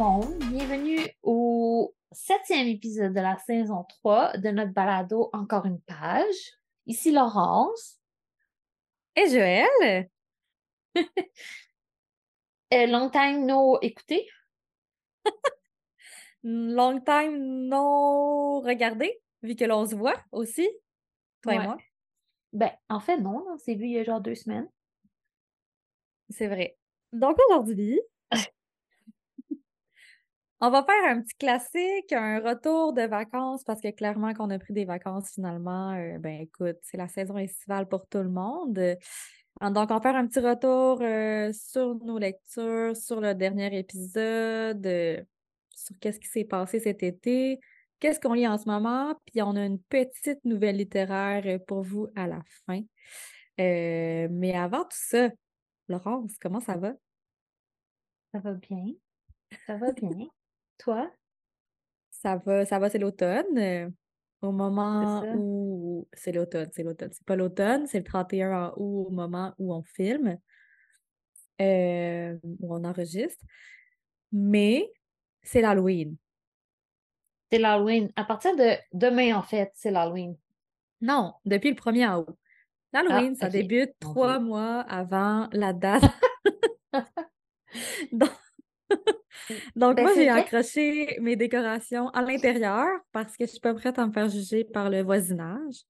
monde, bienvenue au septième épisode de la saison 3 de notre balado Encore une page. Ici Laurence. Et Joël? Euh, long time no écouté. long time no regardé, vu que l'on se voit aussi, toi et moi. Ben, en fait, non, on s'est vu il y a genre deux semaines. C'est vrai. Donc aujourd'hui, on va faire un petit classique, un retour de vacances, parce que clairement qu'on a pris des vacances finalement, euh, ben écoute, c'est la saison estivale pour tout le monde. Donc, on va faire un petit retour euh, sur nos lectures, sur le dernier épisode, euh, sur qu'est-ce qui s'est passé cet été, qu'est-ce qu'on lit en ce moment, puis on a une petite nouvelle littéraire euh, pour vous à la fin. mais avant tout ça, Laurence, comment ça va? Ça va bien. Ça va bien. Toi? Ça va, ça va, c'est l'automne. Au moment où. C'est l'automne, c'est l'automne. C'est pas l'automne, c'est le 31 août au moment où on filme, euh, où on enregistre. Mais c'est l'Halloween. C'est l'Halloween. À partir de demain, en fait, c'est l'Halloween. Non, depuis le 1er août. L'Halloween, ah, ça débute trois mois avant la date. Donc, Donc, ben, moi, j'ai accroché mes décorations à l'intérieur parce que je suis pas prête à me faire juger par le voisinage.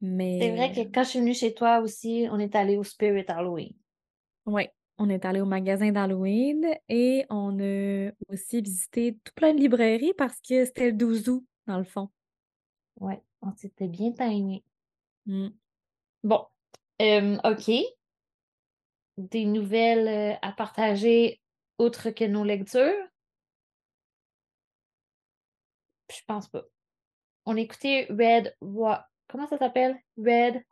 Mais... C'est vrai que quand je suis venue chez toi aussi, on est allé au Spirit Halloween. Oui, on est allé au magasin d'Halloween et on a aussi visité tout plein de librairies parce que c'était le 12 août, dans le fond. Oui, on s'était bien timé. Mmh. Bon, OK. Des nouvelles euh, à partager autre que nos lectures? Je pense pas. On écoutait Red, comment ça s'appelle? Red.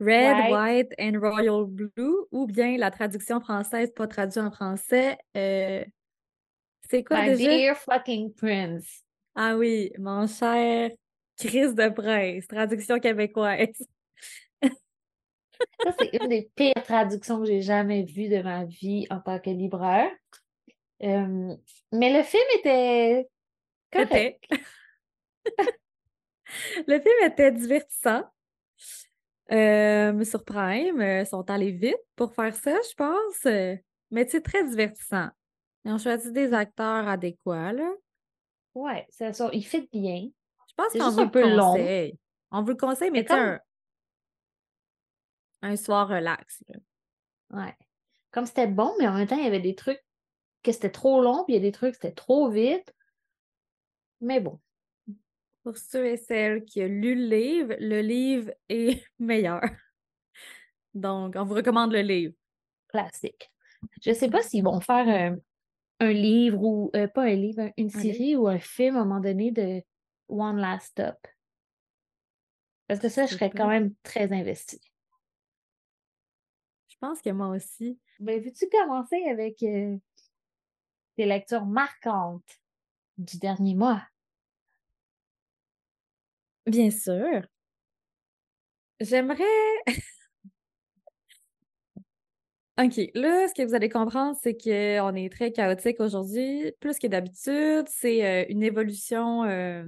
Red, White. and Royal Blue, ou bien la traduction française, pas traduite en français. Euh, c'est quoi My déjà? dear fucking prince. Ah oui, mon cher Chris de Prince, traduction québécoise. Ça, c'est une des pires traductions que j'ai jamais vues de ma vie en tant que libraire. Euh, mais le film était correct. le film était divertissant. Euh, sur Prime, ils euh, sont allés vite pour faire ça, je pense. Mais c'est très divertissant. Ils ont choisi des acteurs adéquats, là. Ouais, ça, ça, il fait bien. Je pense qu'on vous le conseille. On vous le conseille, mais, comme... un... soir relax. Ouais. Comme c'était bon, mais en même temps, il y avait des trucs que c'était trop long, puis il y a des trucs, c'était trop vite. Mais bon. Pour ceux et celles qui ont lu le livre, le livre est meilleur. Donc, on vous recommande le livre. Classique. Je ne sais pas s'ils vont faire un, livre ou, euh, pas un livre, une série ou un film à un moment donné de One Last Stop. Parce que ça, je serais quand même très investie. Pense que moi aussi. Ben, veux-tu commencer avec euh, tes lectures marquantes du dernier mois? Bien sûr. J'aimerais. OK, là, ce que vous allez comprendre, c'est qu'on est très chaotique aujourd'hui, plus que d'habitude. C'est euh, une évolution euh,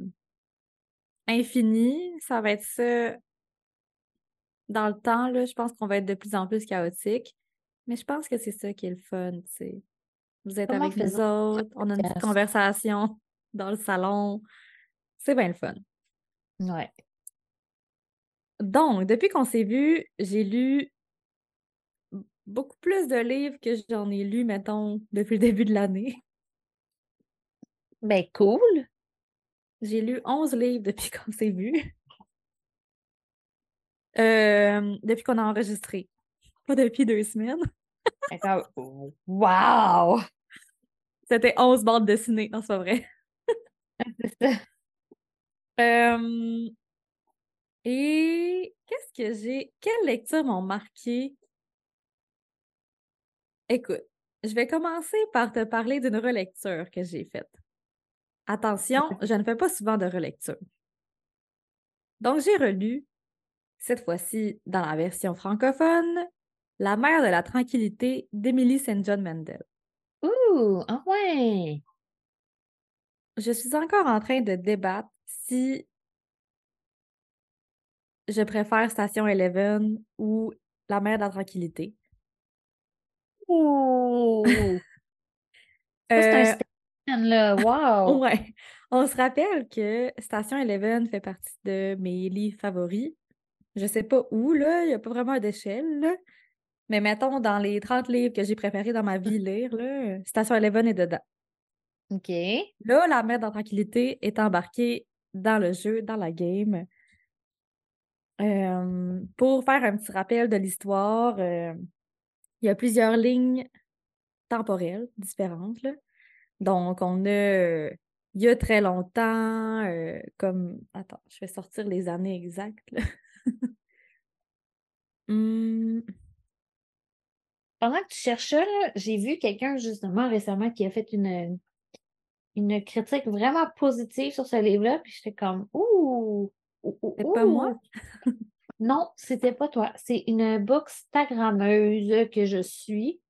infinie. Ça va être ça dans le temps. Là, je pense qu'on va être de plus en plus chaotique. Mais je pense que c'est ça qui est le fun, tu sais. Vous êtes avec nous autres, on a une petite conversation dans le salon. C'est bien le fun. Ouais. Donc, depuis qu'on s'est vu, j'ai lu beaucoup plus de livres que j'en ai lu, mettons, depuis le début de l'année. Ben, cool. J'ai lu 11 livres depuis qu'on s'est vu. Euh, depuis qu'on a enregistré. Pas depuis deux semaines. wow! C'était 11 bandes dessinées. Non, c'est pas vrai. c'est ça. et qu'est-ce que j'ai? Quelles lectures m'ont marqué? Écoute, je vais commencer par te parler d'une relecture que j'ai faite. Attention, je ne fais pas souvent de relecture. Donc, j'ai relu, cette fois-ci dans la version francophone, La mère de la tranquillité d'Emily St. John Mandel. Ouh, ah ouais! Je suis encore en train de débattre si je préfère Station Eleven ou La mer de la tranquillité. Ouh! Ça, c'est un Euh, là. Wow! ouais. On se rappelle que Station Eleven fait partie de mes livres favoris. Je sais pas où, là, il n'y a pas vraiment d'échelle, là. Mais mettons, dans les 30 livres que j'ai préférés dans ma vie lire, là, Station Eleven est dedans. OK. Là, la de la tranquillité est embarquée dans le jeu, dans la game. Euh, pour faire un petit rappel de l'histoire, euh, il y a plusieurs lignes temporelles différentes. là. Donc, on a euh, il y a très longtemps, euh, comme. Attends, je vais sortir les années exactes. là. Hum, Pendant que tu là, j'ai vu quelqu'un justement récemment qui a fait une, une critique vraiment positive sur ce livre-là, puis j'étais comme Ouh! ouh, ouh, C'est pas moi? Non, c'était pas toi. C'est une bookstagrammeuse que je suis,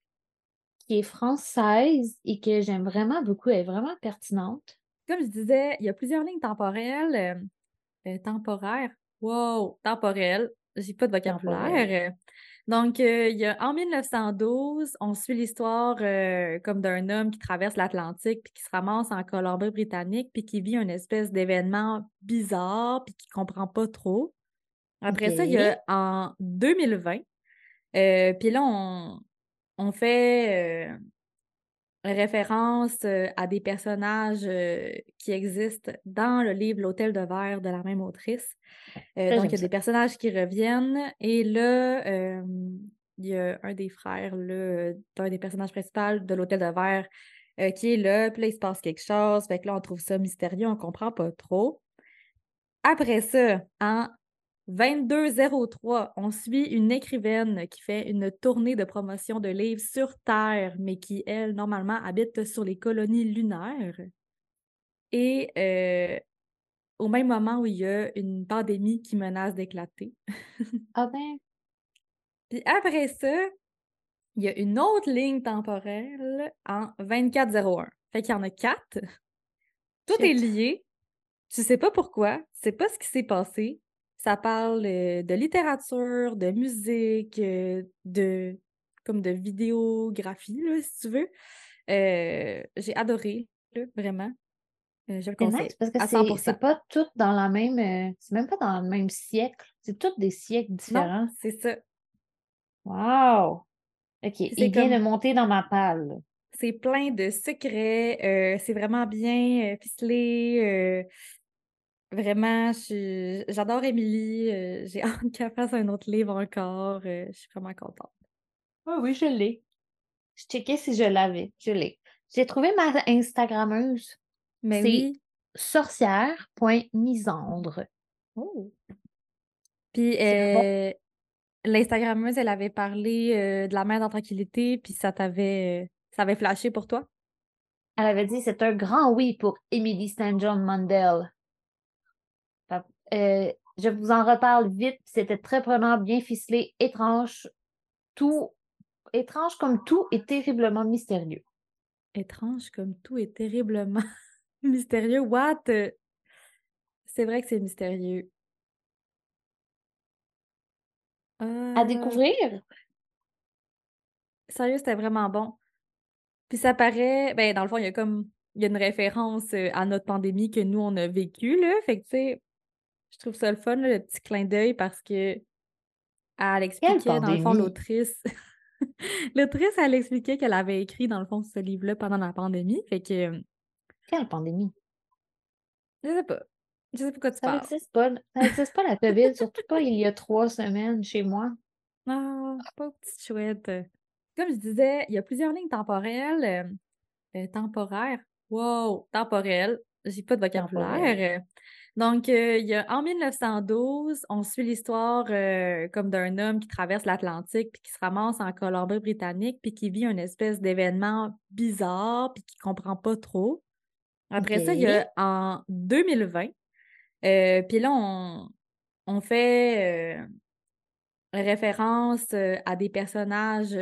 qui est française et que j'aime vraiment beaucoup. Elle est vraiment pertinente. Comme je disais, il y a plusieurs lignes temporelles. euh, euh, temporaires. Wow! Temporelles. J'ai pas de vocabulaire. Donc, euh, il y a, en 1912, on suit l'histoire euh, comme d'un homme qui traverse l'Atlantique puis qui se ramasse en Colombie-Britannique puis qui vit une espèce d'événement bizarre puis qui comprend pas trop. Après ça, il y a en 2020. euh, puis là, on, on fait euh, référence euh, à des personnages euh, qui existent dans le livre L'Hôtel de verre de la même autrice. Euh, donc, il y a ça. des personnages qui reviennent. Et là, euh, il y a un des frères, d'un des personnages principaux de l'Hôtel de verre euh, qui est là. Puis là, il se passe quelque chose. Fait que là, on trouve ça mystérieux, on comprend pas trop. Après ça, en 2203, on suit une écrivaine qui fait une tournée de promotion de livres sur Terre, mais qui, elle, normalement, habite sur les colonies lunaires. Et euh, au même moment où il y a une pandémie qui menace d'éclater. Ah ben, Puis après ça, il y a une autre ligne temporelle en 2401. Fait qu'il y en a quatre. Tout est lié. Je sais pas pourquoi. Je sais pas ce qui s'est passé. Ça parle euh, de littérature, de musique, euh, de comme de vidéographie, là, si tu veux. Euh, j'ai adoré, là, vraiment. Euh, je le conseille nice parce que c'est 100%. c'est pas tout dans la même. c'est même pas dans le même siècle. C'est tous des siècles différents. C'est ça. Wow! OK. c'est Il vient de monter dans ma palle. C'est plein de secrets. euh, c'est vraiment bien ficelé. Vraiment, je- j'adore Émilie. euh, j'ai hâte qu'elle fasse un autre livre encore. euh, je suis vraiment contente. Ah oui, je l'ai. Je checkais si je l'avais. Je l'ai. J'ai trouvé ma Instagrammeuse. Mais C'est oui. sorcière.misandre. Oh. Puis C'est bon- euh, l'Instagrammeuse, elle avait parlé de la mer dans tranquillité, puis ça t'avait ça avait flashé pour toi? Elle avait dit c'est un grand oui pour Emily St. John Mandel. Euh, je vous en reparle vite. C'était très prenant, bien ficelé, étrange. Tout étrange comme tout et terriblement mystérieux. Étrange comme tout est terriblement mystérieux. What? C'est vrai que c'est mystérieux. À Euh, découvrir? Sérieux, c'était vraiment bon. Puis ça paraît, ben dans le fond, il y a comme, il y a une référence euh, à notre pandémie que nous, on a vécue, là. Fait que, tu sais, je trouve ça le fun, là, le petit clin d'œil, parce que elle expliquait, dans le fond, l'autrice, l'autrice, elle expliquait qu'elle avait écrit, dans le fond, ce livre-là pendant la pandémie. Fait que, euh, Quelle pandémie? je sais pas. Je sais pas quoi tu Ça parles. n'existe pas. Ça n'existe pas la COVID, surtout pas il y a trois semaines chez moi. Ah, pas petite chouette. Comme je disais, il y a plusieurs lignes temporelles. euh, euh, temporaires. Wow, temporelles. J'ai pas de vocabulaire. Donc, euh, il y a, en 1912, on suit l'histoire euh, comme d'un homme qui traverse l'Atlantique puis qui se ramasse en Colombie-Britannique puis qui vit une espèce d'événement bizarre puis qui comprend pas trop. Après ça, il y a en 2020. euh, puis là, on, on fait référence à des personnages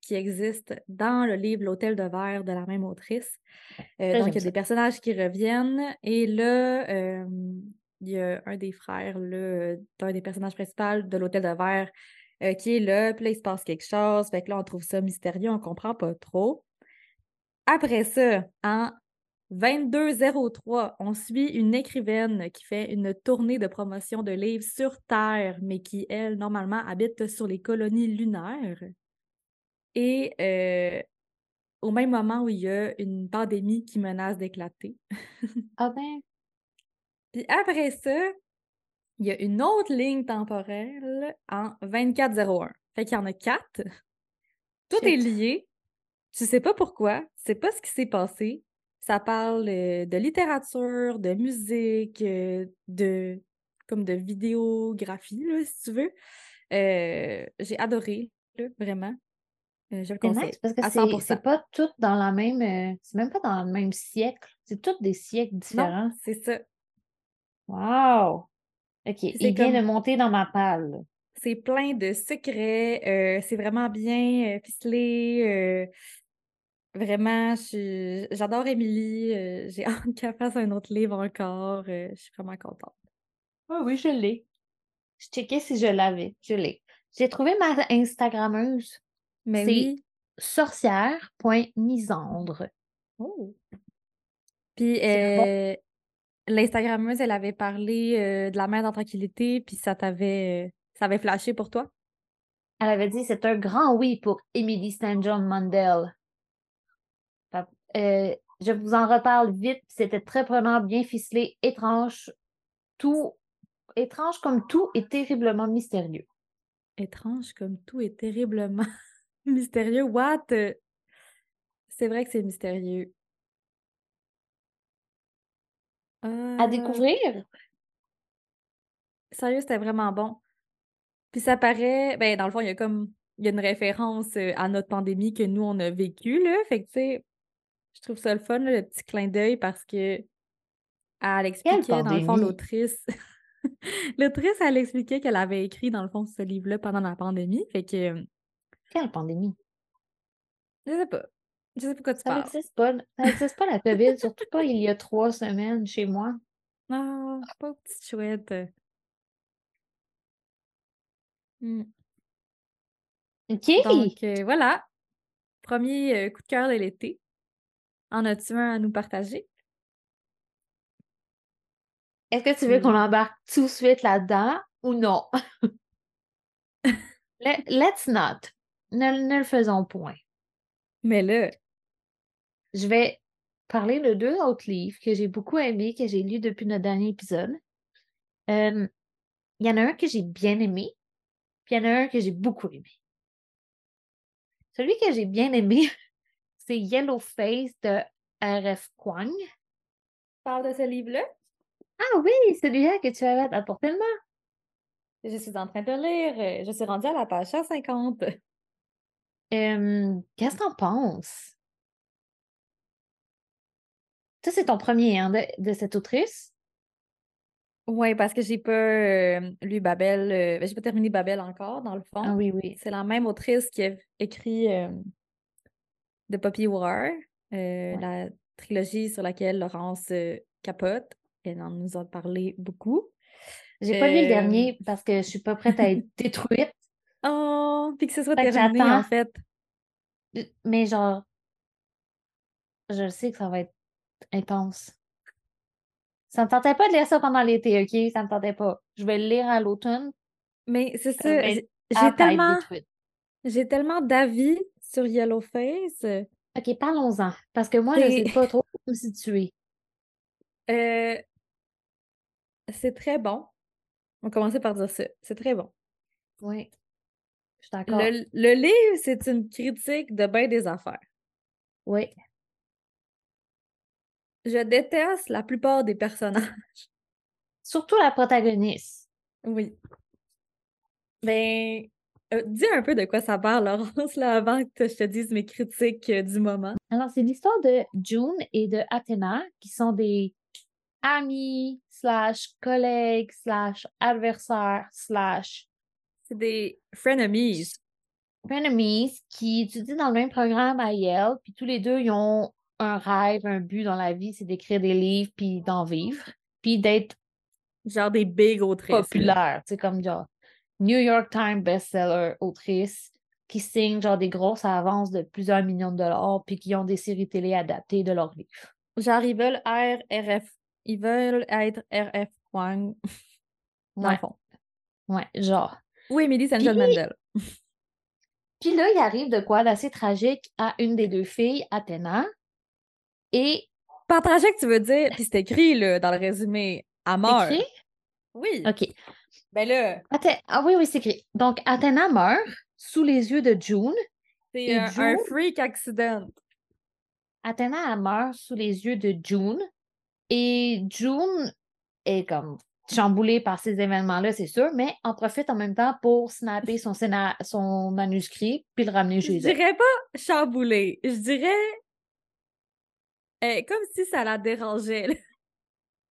qui existent dans le livre L'Hôtel de verre de la même autrice. donc, il y a des personnages qui reviennent. Et là, il y a un des frères, d'un des personnages principaux de l'Hôtel de verre qui est là. Puis là, il se passe quelque chose. Fait que là, on trouve ça mystérieux, on comprend pas trop. Après ça, en 2203, on suit une écrivaine qui fait une tournée de promotion de livres sur Terre, mais qui, elle, normalement, habite sur les colonies lunaires. Et euh, au même moment où il y a une pandémie qui menace d'éclater. ah ben. Puis après ça, il y a une autre ligne temporelle en 2401. Fait qu'il y en a quatre. Tout est lié. Tu sais pas pourquoi, tu sais pas ce qui s'est passé, ça parle de littérature, de musique, de comme de vidéographie, si tu veux. j'ai adoré, vraiment. je le conseille. parce que c'est pas tout dans la même. c'est même pas dans le même siècle. C'est tous des siècles différents. c'est ça. Wow! OK. Il vient de monter dans ma palle. C'est plein de secrets. c'est vraiment bien ficelé. Vraiment, j'adore Émilie. Euh, j'ai hâte qu'elle fasse un autre livre encore. Euh, je suis vraiment contente. Ah oui, je l'ai. Je checkais si je l'avais. Je l'ai. J'ai trouvé ma Instagrammeuse. Mais oui. sorcière.misandre. Oh. Puis euh, l'Instagrammeuse, elle avait parlé de la mère tranquillité, puis ça t'avait ça avait flashé pour toi? Elle avait dit c'est un grand oui pour Emily St. John Mandel. Euh, je vous en reparle vite. C'était très prenant, bien ficelé, étrange. Tout, étrange comme tout et terriblement mystérieux. Étrange comme tout et terriblement mystérieux. What? C'est vrai que c'est mystérieux. À euh, découvrir? Sérieux, c'était vraiment bon. Puis ça paraît, ben dans le fond, il y a comme il y a une référence euh, à notre pandémie que nous on a vécue là, fait que tu sais je trouve ça le fun, le petit clin d'œil, parce que elle expliquait, dans le fond, l'autrice. l'autrice, elle expliquait qu'elle avait écrit, dans le fond, ce livre-là pendant la pandémie. Fait que. Euh, Quelle pandémie? Je sais pas. Je sais pas quoi tu ça N'existe pas. Ça n'existe pas la COVID, surtout pas il y a trois semaines chez moi. Non, ah, pas petite chouette. Hmm. OK. Donc, euh, voilà. Premier euh, coup de cœur de l'été. En as-tu un à nous partager? Est-ce que tu veux qu'on embarque tout de suite là-dedans ou non? Let's not. Ne, le faisons point. Mais là, je vais parler de deux autres livres que j'ai beaucoup aimés, que j'ai lus depuis notre dernier épisode. Il y en a un que j'ai bien aimé, puis il y en a un que j'ai beaucoup aimé. Celui que j'ai bien aimé, c'est Yellow Face de R.F. Kwang. Parle de ce livre-là? Ah oui, celui-là que tu avais apporté le Je suis en train de lire. Je suis rendue à la page 150. Qu'est-ce que t'en penses? Ça, c'est ton premier hein, de, cette autrice? Oui, parce que j'ai pas lu Babel. Euh, j'ai pas terminé Babel encore, dans le fond. Ah oui, oui. C'est la même autrice qui a écrit de Poppy War, euh, la trilogie sur laquelle Laurence euh, capote. Elle en nous a parlé beaucoup. J'ai pas lu le dernier euh, parce que je suis pas prête à être détruite. Oh, puis que ce soit terminé, en fait. Mais genre, je sais que ça va être intense. Ça me tentait pas de lire ça pendant l'été, OK? Ça me tentait pas. Je vais le lire à l'automne. Mais c'est ça, j'ai tellement... J'ai tellement d'avis sur Yellowface. OK, parlons-en. Parce que moi, je ne sais pas trop où me situer. Euh, c'est très bon. On va commencer par dire ça. C'est très bon. Oui. Je suis d'accord. Le, livre, c'est une critique de bien des affaires. Oui. Je déteste la plupart des personnages. Surtout la protagoniste. Oui. Ben, euh, dis un peu de quoi ça parle, Laurence, là, avant que je te dise mes critiques euh, du moment. Alors, c'est l'histoire de June et de Athéna, qui sont des amis, slash collègues, slash adversaires, slash C'est des frenemies. Frenemies qui étudient dans le même programme à Yale, puis tous les deux, ils ont un rêve, un but dans la vie, c'est d'écrire des livres, puis d'en vivre, puis d'être Genre des big autrices. populaires, tu sais, comme genre New York Times bestseller autrice qui signent genre des grosses avances de plusieurs millions de dollars, puis qui ont des séries télé adaptées de leurs livres. Genre, ils veulent être RF. Ils veulent être RF Kwang. Dans Ouais, le fond. ouais, genre. Oui, Emily St. John Puis- Mandel. Puis là, il arrive de quoi d'assez tragique à une des deux filles, Athéna, et Par tragique, tu veux dire, puis c'est écrit là, dans le résumé, à mort. écrit? Oui. OK. Ben là, Ah oui, oui, c'est écrit. Donc, Athéna meurt sous les yeux de June. c'est Et un, freak accident. Athéna elle meurt sous les yeux de June. Et June est comme chamboulée par ces événements-là, c'est sûr, mais en profite en même temps pour snapper son, scénar- son manuscrit puis le ramener Je chez elle. dirais pas chamboulé. Je dirais euh, comme si ça la dérangeait.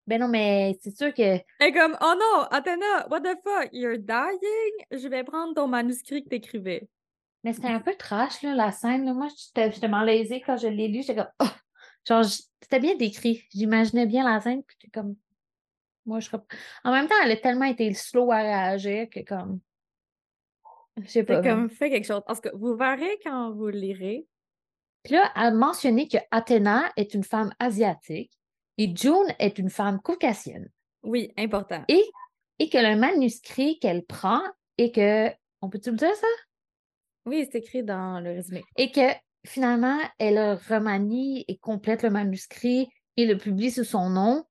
Ben non, mais c'est sûr que est comme Oh non, Athéna, what the fuck, you're dying? Je vais prendre ton manuscrit que t'écrivais. Mais c'était un peu trash, là, la scène. Là. Moi, j'étais malaisée quand je l'ai lu. J'étais comme, oh! Genre, c'était bien décrit. J'imaginais bien la scène, puis j'étais comme, moi, je. En même temps, elle a tellement été slow à réagir que, comme, je sais pas. comme fait quelque chose. Parce que vous verrez quand vous lirez. Puis là, elle a mentionné que Athéna est une femme asiatique et June est une femme caucasienne. Oui, important. Et, et que le manuscrit qu'elle prend et que, on peut-tu le dire ça? Oui, c'est écrit dans le résumé. Et que finalement, elle remanie et complète le manuscrit et le publie sous son nom,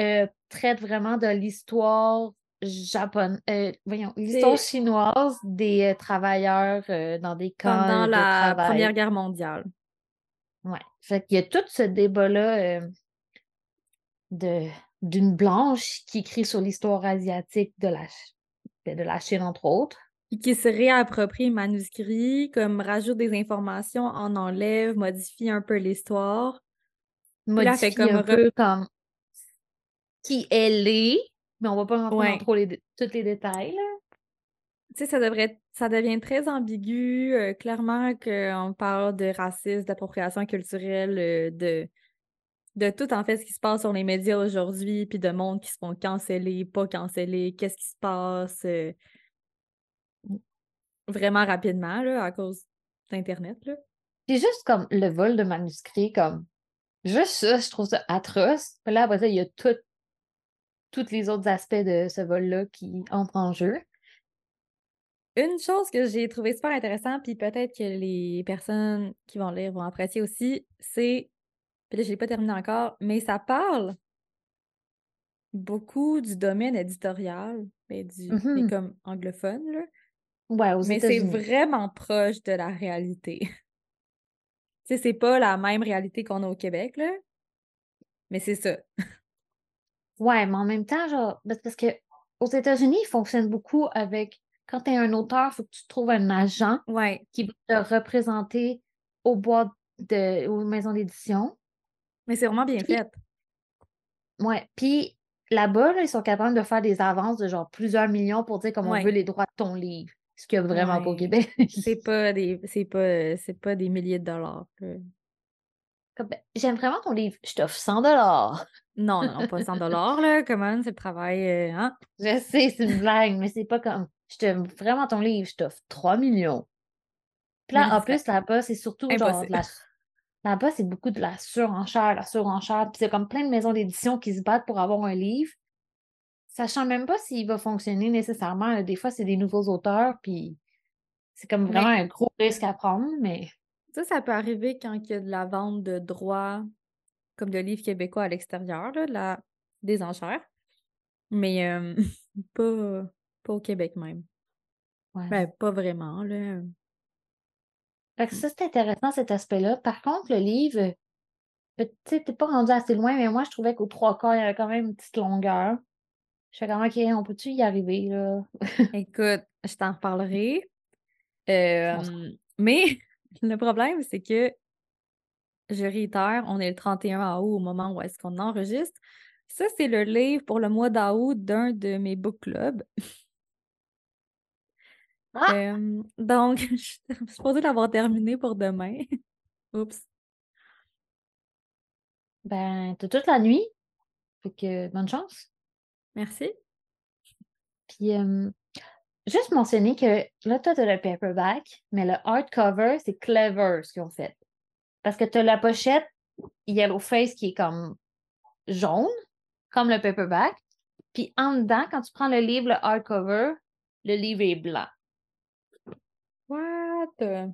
euh, traite vraiment de l'histoire japonaise, voyons, l'histoire chinoise des euh, travailleurs euh, dans des camps Pendant de la travail. Première Guerre mondiale. Ouais. Fait qu'il y a tout ce débat-là euh, d'une blanche qui écrit sur l'histoire asiatique de la, ben, de la Chine, entre autres. Puis qui se réapproprie le manuscrit, comme rajoute des informations, en enlève, modifie un peu l'histoire. là, Modifie comme un peu comme qui elle est, mais on va pas rentrer Ouais. dans trop les, tous les détails. Là. Tu sais, ça devrait, ça devient très ambigu. euh, clairement qu'on parle de racisme, d'appropriation culturelle, euh, de, de tout en fait ce qui se passe sur les médias aujourd'hui, puis de monde qui se font canceller, pas canceller, qu'est-ce qui se passe euh, vraiment rapidement là, à cause d'Internet. C'est juste comme le vol de manuscrits, comme juste ça, je trouve ça atroce. Puis là, après ça, il y a tout, tous les autres aspects de ce vol-là qui entrent en jeu. Une chose que j'ai trouvé super intéressant, puis peut-être que les personnes qui vont lire vont apprécier aussi, c'est, puis là je l'ai pas terminé encore, mais ça parle beaucoup du domaine éditorial, mais du, mais Mhm. comme anglophone, là. Ouais, aux Mais c'est vraiment proche de la réalité. Tu sais, c'est pas la même réalité qu'on a au Québec, là. Mais c'est ça. Ouais, mais en même temps, genre, ben, parce que aux États-Unis, ils fonctionnent beaucoup avec quand tu es un auteur, il faut que tu trouves un agent Ouais. qui va te représenter aux boîtes de, aux maisons d'édition. Mais c'est vraiment bien Puis- fait. Ouais. Puis là-bas, là, ils sont capables de faire des avances de genre plusieurs millions pour dire comme Ouais. on veut les droits de ton livre. Ce qu'il y a vraiment pas au Ouais. Québec. C'est pas des. C'est pas, c'est pas des milliers de dollars. ben, J'aime vraiment ton livre. Je t'offre 100 dollars. Non, non, pas 100 dollars, là. Comment c'est le travail, euh, hein? Je sais, c'est une blague, mais c'est pas comme je t'aime vraiment ton livre, je t'offre 3 millions. Puis là, en plus, là-bas, c'est surtout genre de impossible. la. Là-bas, c'est beaucoup de la surenchère, la surenchère. Puis c'est comme plein de maisons d'édition qui se battent pour avoir un livre, sachant même pas s'il va fonctionner nécessairement. là. Des fois, c'est des nouveaux auteurs, puis c'est comme vraiment un gros risque à prendre, mais Ça, ça peut arriver quand il y a de la vente de droits, comme de livres québécois à l'extérieur, la... des enchères. Mais euh, pas, pas au Québec même. ouais. Ben, pas vraiment, là. Fait que ça, c'est intéressant, cet aspect-là. Par contre, le livre, peut- tu sais, t'es pas rendu assez loin, mais moi, je trouvais qu'aux trois quarts, il y avait quand même une petite longueur. Je fais comme, OK, on peut-tu y arriver, là? Écoute, je t'en reparlerai. Euh, mais le problème, c'est que, je réitère, on est le 31 août au moment où est-ce qu'on enregistre. Ça, c'est le livre pour le mois d'août d'un de mes book clubs. Ah! Euh, donc, je suis supposée l'avoir terminé pour demain. Oups. Ben, t'as toute la nuit. Fait que bonne chance. Merci. Puis, euh, juste mentionner que là, toi, t'as le paperback, mais le hardcover, c'est clever ce qu'ils ont fait. Parce que t'as la pochette Yellow Face qui est comme jaune, comme le paperback. Puis en dedans, quand tu prends le livre, le hardcover, le livre est blanc. What?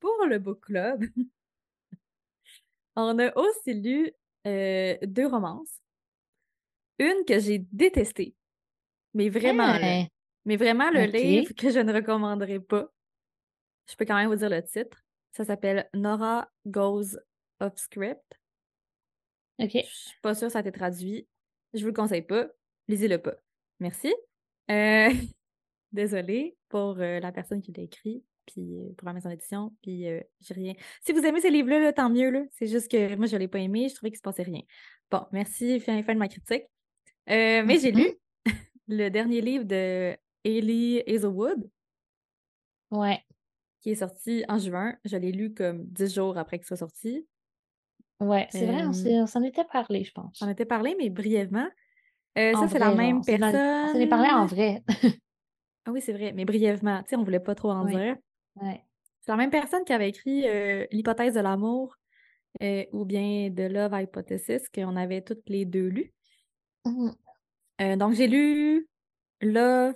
Pour le book club, on a aussi lu euh, deux romances. Une que j'ai détestée. Mais vraiment, là. Hein? Mais vraiment, le livre que je ne recommanderais pas. Je peux quand même vous dire le titre. Ça s'appelle Nora Goes Off Script. OK. Je suis pas sûre que ça a été traduit. Je vous le conseille pas. Lisez-le pas. Merci. Euh, Désolée pour euh, la personne qui l'a écrit, puis euh, pour la maison d'édition, puis euh, j'ai rien. Si vous aimez ces livres-là, là, tant mieux. là. C'est juste que moi, je l'ai pas aimé. Je trouvais qu'il se passait rien. Bon, merci. Fin, fin de ma critique. Mais j'ai lu le dernier livre de Hailey Hazelwood, Ouais. qui est sorti en juin. Je l'ai lu comme dix jours après qu'il soit sorti. Ouais, c'est vrai, on on s'en était parlé, je pense. J'en étais parlé, mais brièvement. En ça, c'est la même personne. On s'en est parlé en vrai. Ah oui, c'est vrai, mais brièvement. Tu sais, on voulait pas trop en dire. Ouais. C'est la même personne qui avait écrit euh, L'hypothèse de l'amour euh, ou bien The Love Hypothesis qu'on avait toutes les deux lu. Mhm. Euh, donc, j'ai lu Love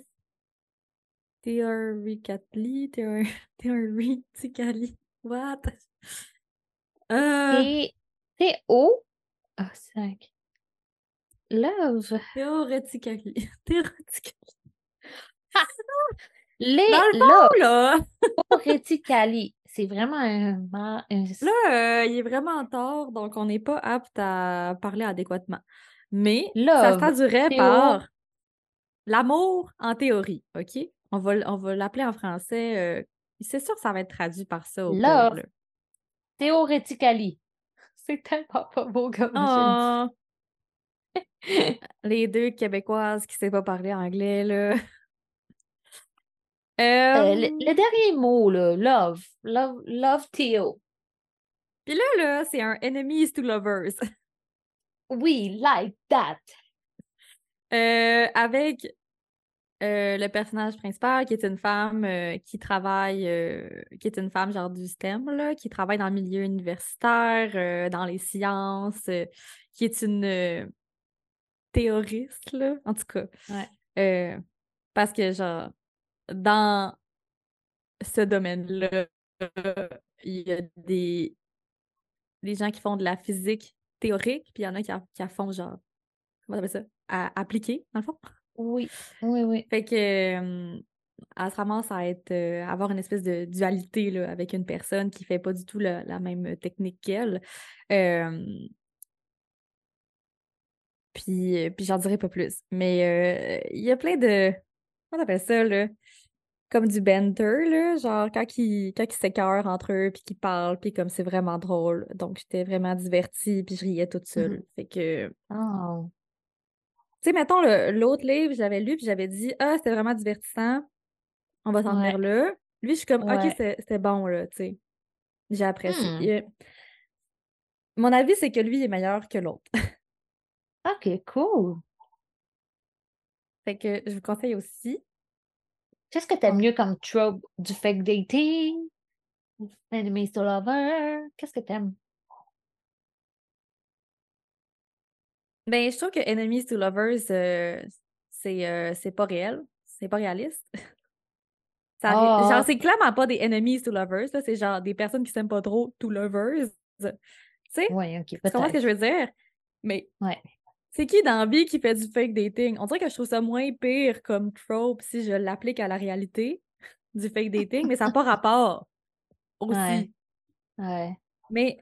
Theoretically. Theor- Theoretically. What? Et Théo. Ah, cinq. Love. Theoretically. Theoretically. Les Dans le Love. Là! Reticali. C'est vraiment un. Là, euh, il est vraiment en tort, donc on n'est pas apte à parler adéquatement. Mais ça Love, se traduirait Théo. par l'amour en théorie, OK? On va, on va l'appeler en français. euh, c'est sûr que ça va être traduit par ça au Love. C'est tellement pas beau comme Oh, les deux Québécoises qui ne savent pas parler anglais, là. Euh, le, Euh, le dernier mot, là, love. Love, love Théo. Puis là, là, c'est un enemies to lovers. Oui, like that. Euh, avec euh, le personnage principal qui est une femme qui travaille, qui est une femme genre du STEM, là, qui travaille dans le milieu universitaire, dans les sciences, qui est une théoriste, là, en tout cas. Ouais. Parce que, genre, dans ce domaine-là, il y a des, des gens qui font de la physique théorique, puis il y en a qui, en- qui font, genre, comment on appelle ça? À appliquer, dans le fond. Oui, oui, oui. Fait que euh, elle se ramasse à être euh, avoir une espèce de dualité là, avec une personne qui fait pas du tout la, la même technique qu'elle. Euh, puis, puis j'en dirai pas plus. Mais euh, il y a plein de. Comment on appelle ça, là? Comme du banter, là. Genre quand ils, quand s'écœurent entre eux, puis qu'ils parlent, puis comme c'est vraiment drôle. Donc j'étais vraiment divertie, puis je riais toute seule. Fait que. Oh. Tu sais, mettons, l'autre livre, je l'avais lu, puis j'avais dit, ah, c'était vraiment divertissant, on va s'en Ouais. tenir là. Lui, je suis comme, Ouais. ok, c'était bon, là, tu sais. J'ai apprécié. Hmm. Mon avis, c'est que lui il est meilleur que l'autre. OK, cool. fait que je vous conseille aussi. Qu'est-ce que t'aimes Oh. mieux comme trope du fake dating? Enemies to lover? Qu'est-ce que t'aimes? Ben, je trouve que Enemies to Lovers, euh, c'est euh, pas réel. C'est pas réaliste. Ça Ah. Genre, c'est clairement pas des Enemies to Lovers, c'est genre des personnes qui s'aiment pas trop to lovers. Tu sais? Oui, OK, Tu comprends ce que je veux dire? Mais Ouais. C'est qui dans la vie qui fait du fake dating? On dirait que je trouve ça moins pire comme trope si je l'applique à la réalité du fake dating, mais ça n'a pas rapport aussi. Ouais. Ouais. Mais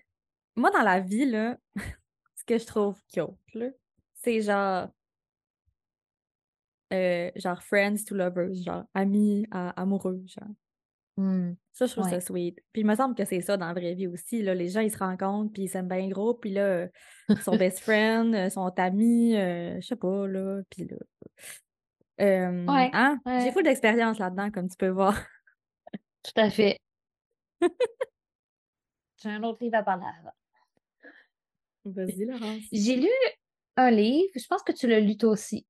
moi, dans la vie, là, ce que je trouve cute, c'est genre. euh, genre friends to lovers, genre amis à amoureux, genre. Hmm. Ça, je trouve Ouais. ça sweet. Puis il me semble que c'est ça dans la vraie vie aussi. Là. Les gens, ils se rencontrent, puis ils s'aiment bien gros, puis là, ils sont best friends, euh, sont amis, euh, je sais pas, là. Puis là, Euh, Ouais, hein? J'ai full d'expérience là-dedans, comme tu peux voir. Tout à fait. J'ai un autre livre à parler avant. Vas-y, Laurence. J'ai lu un livre, je pense que tu l'as lu toi aussi.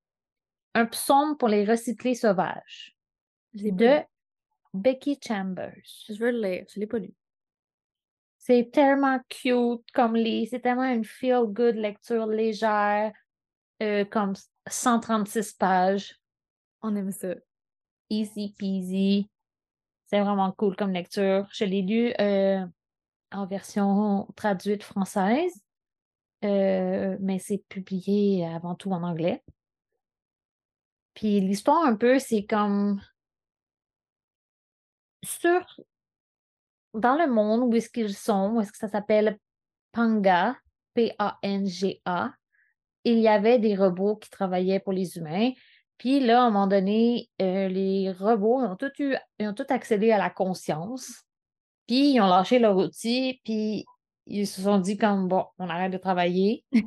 Un psaume pour les recyclés sauvages de. Becky Chambers. Je veux le lire. Je l'ai pas lu. C'est tellement cute comme livre. C'est tellement une feel-good lecture légère, euh, comme 136 pages. On aime ça. Easy peasy. C'est vraiment cool comme lecture. Je l'ai lu euh, en version traduite française, euh, mais c'est publié avant tout en anglais. Puis l'histoire un peu, c'est comme sur dans le monde où est-ce qu'ils sont, où est-ce que ça s'appelle Panga, P-A-N-G-A, il y avait des robots qui travaillaient pour les humains. Puis là, à un moment donné, euh, les robots ils ont tous eu, ils ont tous accédé à la conscience. Puis ils ont lâché leur outil, puis ils se sont dit comme bon, on arrête de travailler. puis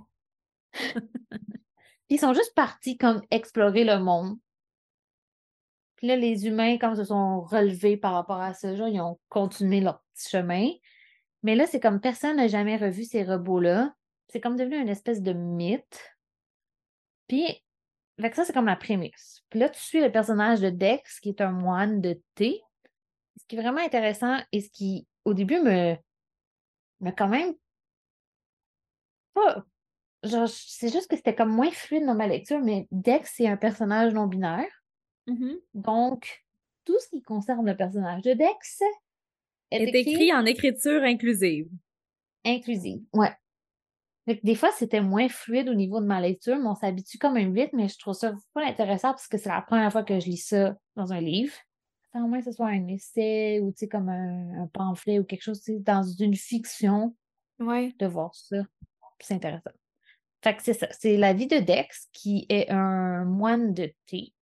ils sont juste partis comme explorer le monde. Puis là, les humains, comme se sont relevés par rapport à ce genre, ils ont continué leur petit chemin. Mais là, c'est comme personne n'a jamais revu ces robots-là. C'est comme devenu une espèce de mythe. Puis, que ça, c'est comme la prémisse. Puis là, tu suis le personnage de Dex, qui est un moine de thé. Ce qui est vraiment intéressant et ce qui, au début, me, me quand même pas. Genre, c'est juste que c'était comme moins fluide dans ma lecture, mais Dex, c'est un personnage non-binaire. Mm-hmm. Donc, tout ce qui concerne le personnage de Dex est, Est écrit, écrit en écriture inclusive. inclusive. Ouais. Fait que des fois, c'était moins fluide au niveau de ma lecture, mais on s'habitue quand même vite, mais je trouve ça pas intéressant parce que c'est la première fois que je lis ça dans un livre. À moins que ce soit un essai ou tu sais, comme un, un pamphlet ou quelque chose, dans une fiction, Ouais. de voir ça. C'est intéressant. Fait que c'est ça. C'est la vie de Dex, qui est un moine de thé,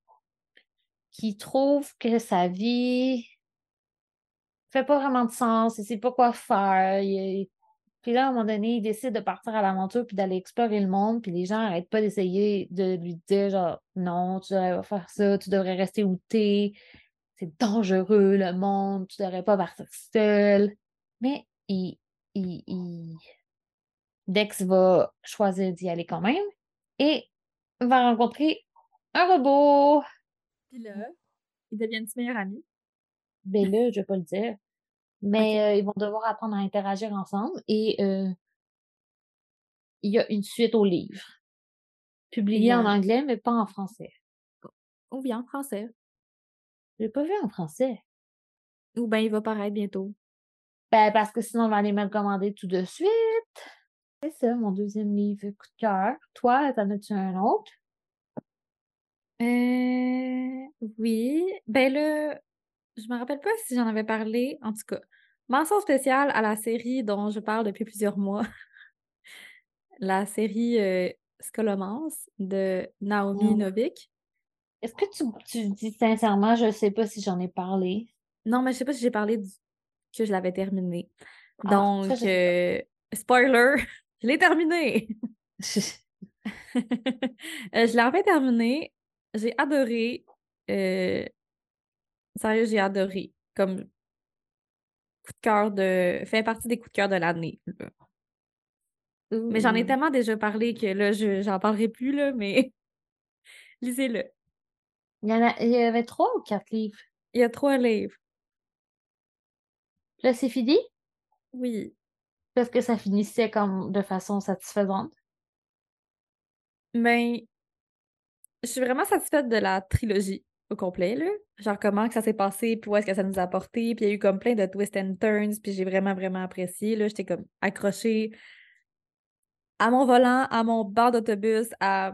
qui trouve que sa vie fait pas vraiment de sens, il sait pas quoi faire. Puis là, à un moment donné, il décide de partir à l'aventure puis d'aller explorer le monde, puis les gens n'arrêtent pas d'essayer de lui dire genre non, tu devrais pas faire ça, tu devrais rester où t'es, c'est dangereux le monde, tu devrais pas partir seul. Mais il, il, il- Dex va choisir d'y aller quand même et va rencontrer un robot. Puis là, ils deviennent meilleurs amis. Ben là, je vais pas le dire. Mais euh, ils vont devoir apprendre à interagir ensemble et euh, il y a une suite au livre. Publié en anglais, mais pas en français. Ou bien en français. Je l'ai pas vu en français. Ou bien il va paraître bientôt. Ben, parce que sinon, on va aller me le commander tout de suite. C'est ça, mon deuxième livre coup de cœur. Toi, t'en as-tu un autre? Euh, oui. Ben là, je me rappelle pas si j'en avais parlé. En tout cas, mention spéciale à la série dont je parle depuis plusieurs mois. la série euh, Scholomance de Naomi Mm. Novik. Est-ce que tu, tu dis sincèrement, je sais pas si j'en ai parlé? Non, mais je sais pas si j'ai parlé du- que je l'avais terminé. Ah, ça, Donc, je sais euh, spoiler, je l'ai terminé. Euh, je l'ai enfin terminé. J'ai adoré. Euh, Sérieux, j'ai adoré. Comme coup de cœur de. fait partie des coups de cœur de l'année. Mais j'en ai tellement déjà parlé que là, je j'en parlerai plus, là, mais lisez-le. Il y en a, il y avait trois ou quatre livres? Il y a trois livres. Là, c'est fini? Oui. Parce que ça finissait comme de façon satisfaisante? Mais je suis vraiment satisfaite de la trilogie au complet, là. Genre comment que ça s'est passé, puis où est-ce que ça nous a apporté, puis il y a eu comme plein de twists and turns, puis j'ai vraiment, vraiment apprécié, là. J'étais comme accrochée à mon volant, à mon banc d'autobus, à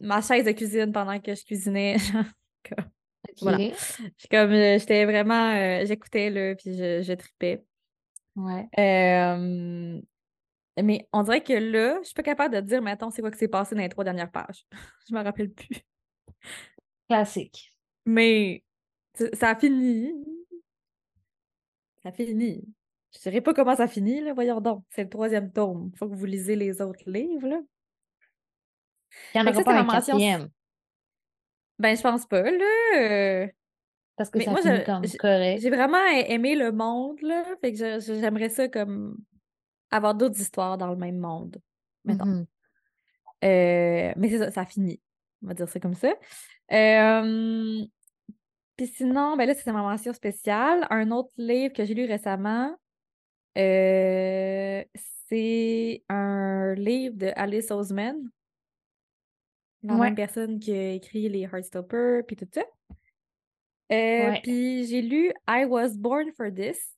ma chaise de cuisine pendant que je cuisinais. Genre, comme- Ok. Voilà. J'étais comme, euh, j'étais vraiment, euh, j'écoutais, là, puis je, je tripais. Ouais. Euh, mais on dirait que là, je suis pas capable de dire, mettons, c'est quoi qui s'est passé dans les trois dernières pages. je me rappelle plus. Classique. Mais ça a fini. Ça finit. Je dirais pas comment ça finit, là. Voyons donc. C'est le troisième tome. Faut que vous lisez les autres livres, là. Il n'y en ça, pas un mention- quatrième. Ben, je pense pas, là. Parce que Mais ça moi, finit comme correct. j'ai vraiment a- aimé le monde, là. Fait que j'aimerais ça comme avoir d'autres histoires dans le même monde, mettons. Mhm. Euh, mais c'est ça, ça finit. On va dire ça comme ça. Euh, Puis sinon, ben là, c'est ma mention spéciale. Un autre livre que j'ai lu récemment, euh, c'est un livre de Alice Oseman, la Ouais. même personne qui a écrit les Heartstopper, puis tout ça. Puis j'ai lu I Was Born for This.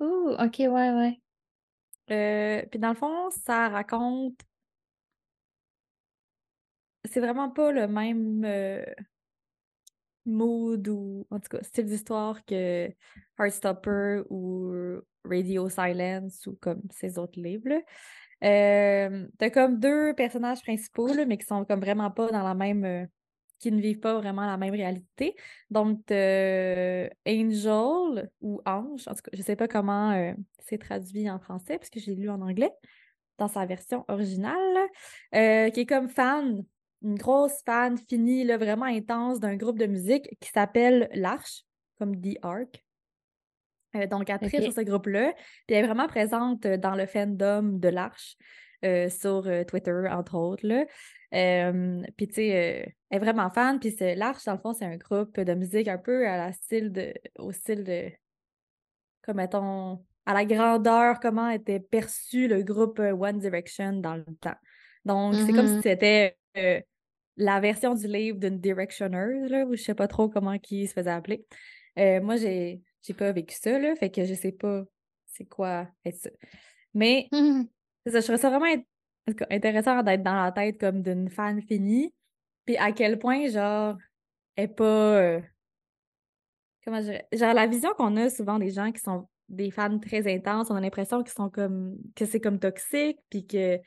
Ouh, ok, ouais, ouais. Euh, puis dans le fond, ça raconte. C'est vraiment pas le même euh, mood ou, en tout cas, style d'histoire que Heartstopper ou Radio Silence ou comme ces autres livres. Euh, T'as comme deux personnages principaux, là, mais qui sont comme vraiment pas dans la même. Euh, qui ne vivent pas vraiment la même réalité. Donc, t'as Angel ou Ange, en tout cas, je sais pas comment euh, c'est traduit en français, parce que j'ai lu en anglais, dans sa version originale, euh, qui est comme fan, une grosse fan finie, là, vraiment intense d'un groupe de musique qui s'appelle L'Arche, comme The Ark. Euh, donc, elle tripe Ok. sur ce groupe-là. Puis elle est vraiment présente euh, dans le fandom de l'Arche, euh, sur euh, Twitter, entre autres. Là. Euh, puis, tu sais, euh, elle est vraiment fan. Puis l'Arche, dans le fond, c'est un groupe de musique un peu à la style de, au style de, comme mettons, à la grandeur, comment était perçu le groupe One Direction dans le temps. Donc, c'est comme si Mhm. c'était euh, la version du livre d'une Directioneuse, là, ou je sais pas trop comment qui se faisait appeler. Euh, moi, j'ai j'ai pas vécu ça, là, fait que je sais pas c'est quoi être ça. Mais c'est ça, je trouve ça vraiment en tout cas, intéressant d'être dans la tête comme d'une fan finie, puis à quel point, genre, est pas... euh, comment je dirais? Genre, la vision qu'on a souvent des gens qui sont des fans très intenses, on a l'impression qu'ils sont comme... que c'est comme toxique, puis que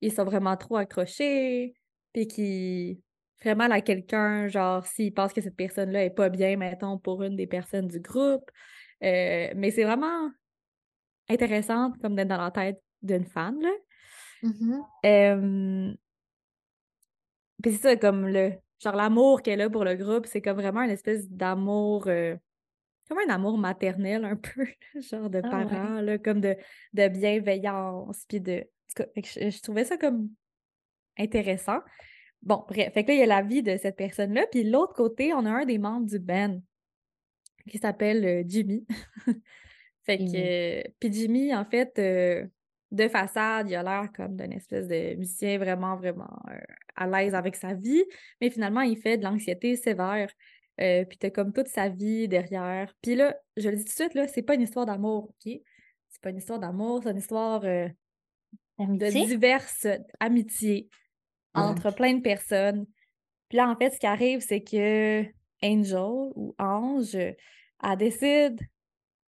ils sont vraiment trop accrochés, puis qu'ils mal à quelqu'un, genre s'ils pensent que cette personne-là est pas bien, mettons, pour une des personnes du groupe. Euh, mais c'est vraiment intéressant comme d'être dans la tête d'une fan, là. Euh, Puis c'est ça, comme le genre l'amour qu'elle a pour le groupe, c'est comme vraiment une espèce d'amour, euh, comme un amour maternel un peu, genre de Ah parents, là, comme de, de bienveillance, puis de... en tout cas, je, je trouvais ça comme intéressant. Bon, bref, fait que là, il y a la vie de cette personne-là, puis l'autre côté, on a un des membres du band qui s'appelle euh, Jimmy. fait que... Euh, Puis Jimmy, en fait, euh, de façade, il a l'air comme d'une espèce de musicien vraiment, vraiment euh, à l'aise avec sa vie, mais finalement, il fait de l'anxiété sévère. Euh, puis t'as comme toute sa vie derrière. Puis là, je le dis tout de suite, là, c'est pas une histoire d'amour, OK? C'est pas une histoire d'amour, c'est une histoire euh, de diverses amitiés entre plein de personnes. Puis là, en fait, ce qui arrive, c'est que Angel ou Ange, elle décide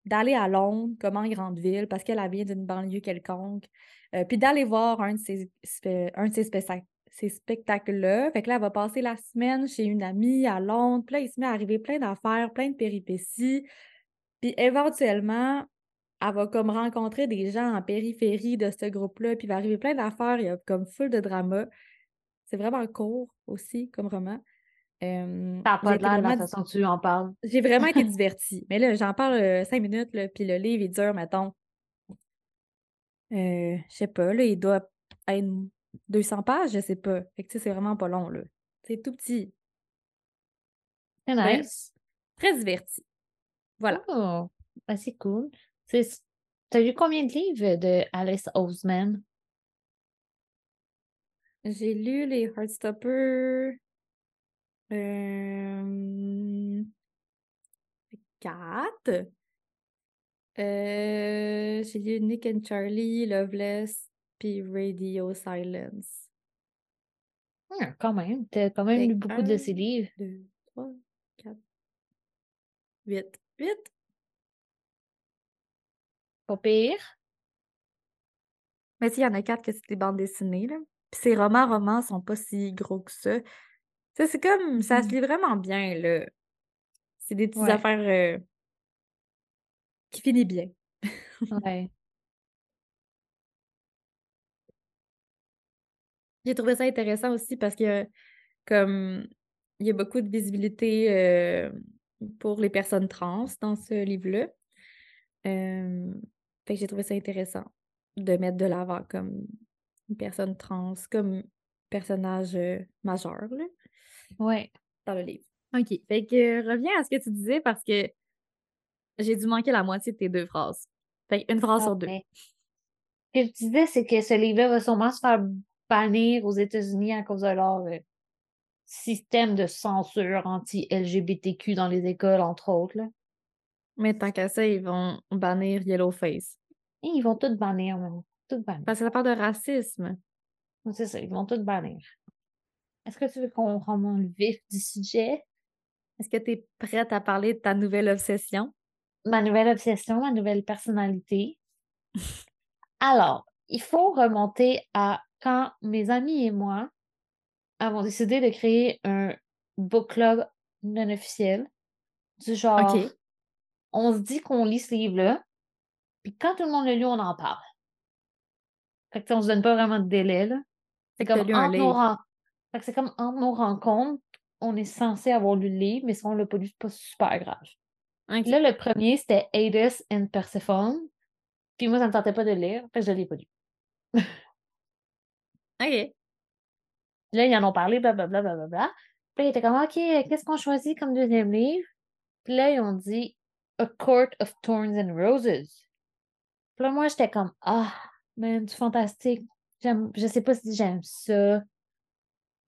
d'aller à Londres, comme en grande ville, parce qu'elle elle vient d'une banlieue quelconque, euh, puis d'aller voir un de spé- un de ces, spectac- ces spectacles-là. Fait que là, elle va passer la semaine chez une amie à Londres, puis là, il se met à arriver plein d'affaires, plein de péripéties. Puis éventuellement, elle va comme rencontrer des gens en périphérie de ce groupe-là, puis va arriver plein d'affaires, il y a comme full de drama. C'est vraiment court aussi comme roman. Euh, j'ai pas l'air de la vraiment, façon tu en parles. j'ai vraiment été divertie. Mais là, j'en parle euh, cinq minutes, là, puis le livre, il dure, mettons, euh, je sais pas, là, il doit être 200 pages, je sais pas. Fait que, c'est vraiment pas long, là. C'est tout petit. C'est nice. Très diverti. Voilà. Oh, ben, c'est cool. T'as lu combien de livres de Alice Oseman? J'ai lu les Heartstopper. Euh... Quatre. Euh, j'ai lu Nick and Charlie, Loveless, puis Radio Silence. Quand même. T'as quand même Fait lu que beaucoup de ses livres. deux, trois, quatre, huit. Huit? Pas pire. Mais tu sais, il y en a quatre que c'est des bandes dessinées, là. Puis ces romans, romans sont pas si gros que ça. Sais, c'est comme, ça se Mhm. lit vraiment bien, là. C'est des petites Ouais. affaires euh, qui finissent bien. Ouais. J'ai trouvé ça intéressant aussi parce que, comme, il y a beaucoup de visibilité euh, pour les personnes trans dans ce livre-là. Euh, fait que j'ai trouvé ça intéressant de mettre de l'avant comme une personne trans, comme personnage euh, majeur là, Ouais. dans le livre. OK. Fait que reviens à ce que tu disais parce que j'ai dû manquer la moitié de tes deux phrases. Fait une phrase sur deux. Ah, mais Ce que je disais, c'est que ce livre-là va sûrement se faire bannir aux États-Unis à cause de leur euh, système de censure anti-LGBTQ dans les écoles, entre autres. Là. Mais tant qu'à ça, ils vont bannir Yellowface. Et ils vont tout bannir, même. Tout bannir. Parce que ça parle de racisme. C'est ça, ils vont tout bannir. Est-ce que tu veux qu'on remonte le vif du sujet? Est-ce que tu es prête à parler de ta nouvelle obsession? Ma nouvelle obsession, ma nouvelle personnalité. Alors, il faut remonter à quand mes amis et moi avons décidé de créer un book club non officiel. Du genre, on se dit qu'on lit ce livre-là, puis quand tout le monde le lit, on en parle. Fait que on se donne pas vraiment de délai, là. C'est comme, entre nos c'est comme entre nos rencontres, on est censé avoir lu le livre, mais si on l'a pas lu, c'est pas super grave. Là, le premier, c'était Hades and Persephone. Puis moi, ça me tentait pas de lire, fait que je l'ai pas lu. OK. Là, ils en ont parlé, blablabla, blablabla. Puis là, ils étaient comme, OK, qu'est-ce qu'on choisit comme deuxième livre? Puis là, ils ont dit A Court of Thorns and Roses. Puis là, moi, j'étais comme, ah, man, du fantastique. J'aime, je sais pas si j'aime ça.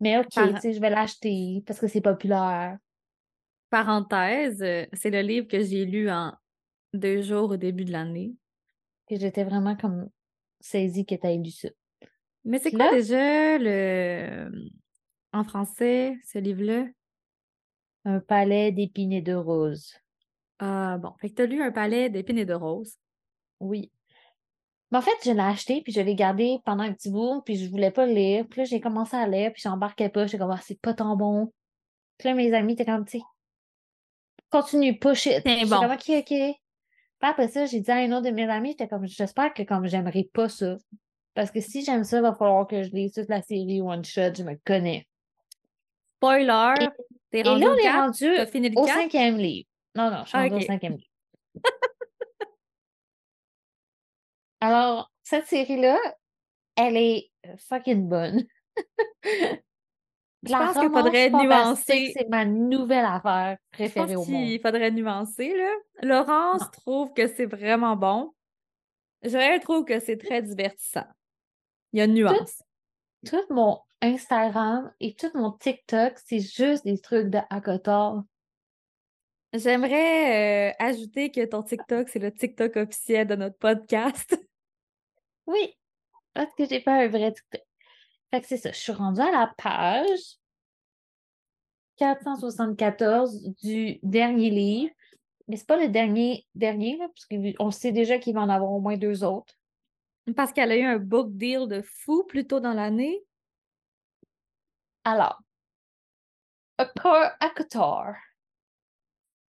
Mais OK, Par- tu je vais l'acheter parce que c'est populaire. Parenthèse, euh, c'est le livre que j'ai lu en deux jours au début de l'année. Puis j'étais vraiment comme saisie que t'aies lu ça. Mais c'est quoi déjà le en français, ce livre-là? Un palais d'épines et de roses. Ah bon. Fait que t'as lu Un palais d'épines et de roses. Oui. Mais en fait, je l'ai acheté, puis je l'ai gardé pendant un petit bout, puis je voulais pas le lire. Puis là, j'ai commencé à lire, puis j'embarquais pas. J'étais comme, ah, c'est pas tant bon. Puis là, mes amis étaient comme, tu sais, continue, push it. C'est bon. comme, OK, OK. Puis après ça, j'ai dit à un autre de mes amis, j'étais comme, j'espère que comme j'aimerais pas ça. Parce que si j'aime ça, il va falloir que je lise toute la série one shot, je me connais. Spoiler, Et- là, on est 4? rendu au 4? cinquième livre. Non, non, je suis Ah, au cinquième livre. Alors, cette série-là, elle est euh, fucking bonne. Je pense qu'il faudrait nuancer. C'est ma nouvelle affaire préférée au monde. qu'il faudrait nuancer, là. Laurence Non. trouve que c'est vraiment bon. Joël trouve que c'est très divertissant. Il y a une nuance. Tout mon Instagram et tout mon TikTok, c'est juste des trucs de Akotar. J'aimerais euh, ajouter que ton TikTok, c'est le TikTok officiel de notre podcast. Oui, parce que j'ai pas un vrai. Fait que c'est ça, je suis rendue à la page 474 du dernier livre. Mais c'est pas le dernier dernier, là, parce qu'on sait déjà qu'il va en avoir au moins deux autres. Parce qu'elle a eu un book deal de fou plus tôt dans l'année. Alors, Akor- Akotar.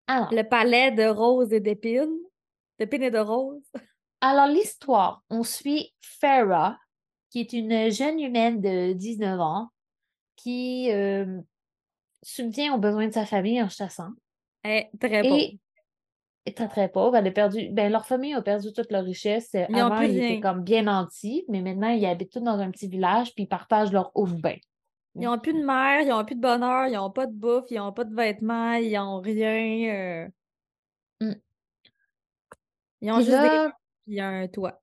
Alors, Le palais de roses et d'épines. D'épines et de roses. Alors l'histoire, on suit Farah, qui est une jeune humaine de 19 ans qui euh, subvient aux besoins de sa famille en chassant. Elle est très beau. Et est très très pauvre. Elle a perdu, ben, leur famille a perdu toute leur richesse. Ils Avant, ils étaient comme bien nantis, mais maintenant, ils habitent tous dans un petit village, puis ils partagent leur de bain. Ils n'ont plus de mère, ils n'ont plus de bonheur, ils n'ont pas de bouffe, ils n'ont pas de vêtements, ils n'ont rien. euh, Mm. Ils ont juste des là, murs puis un toit.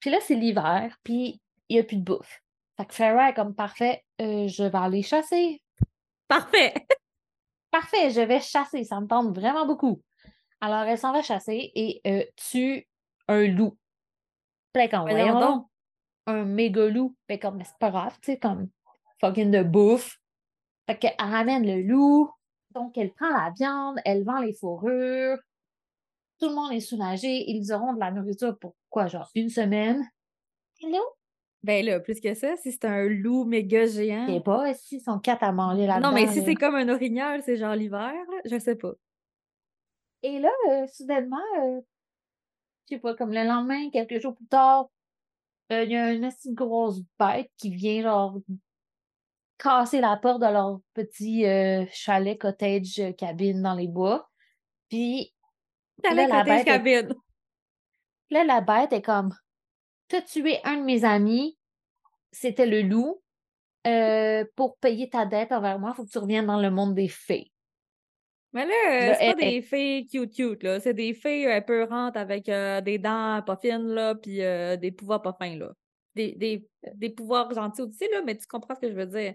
puis là, c'est l'hiver, puis il n'y a plus de bouffe. Fait que Farah est comme parfait, euh, je vais aller chasser. Parfait! Parfait, je vais chasser, ça me tente vraiment beaucoup. Alors, elle s'en va chasser et euh, tue un loup. Là, comme, Voyons un méga loup. Puis comme, mais c'est pas grave, tu sais, comme fucking de bouffe. Fait qu'elle ramène le loup. Donc, elle prend la viande, elle vend les fourrures. Tout le monde est soulagé. Ils auront de la nourriture pour quoi, genre une semaine? Hello? Ben là, plus que ça, si c'est un loup méga Je sais géant. pas s'ils sont quatre à manger là-dedans. Non, mais si c'est comme un orignal, c'est genre l'hiver, je sais pas. Et là, euh, soudainement, euh, je sais pas, comme le lendemain, quelques jours plus tard, euh, il y a une assez grosse bête qui vient, genre, casser la porte de leur petit chalet, cottage, cabine dans les bois. Puis Là, la cottage, bête est- cabine. là, la bête est comme T'as tué un de mes amis, c'était le loup. Euh, pour payer ta dette envers moi, il faut que tu reviennes dans le monde des fées. Mais là, euh, c'est pas des filles cute cute, là. C'est des filles euh, peurantes avec euh, des dents pas fines, là, puis euh, des pouvoirs pas fins, là. Des, des, des pouvoirs gentils aussi, là, mais tu comprends ce que je veux dire.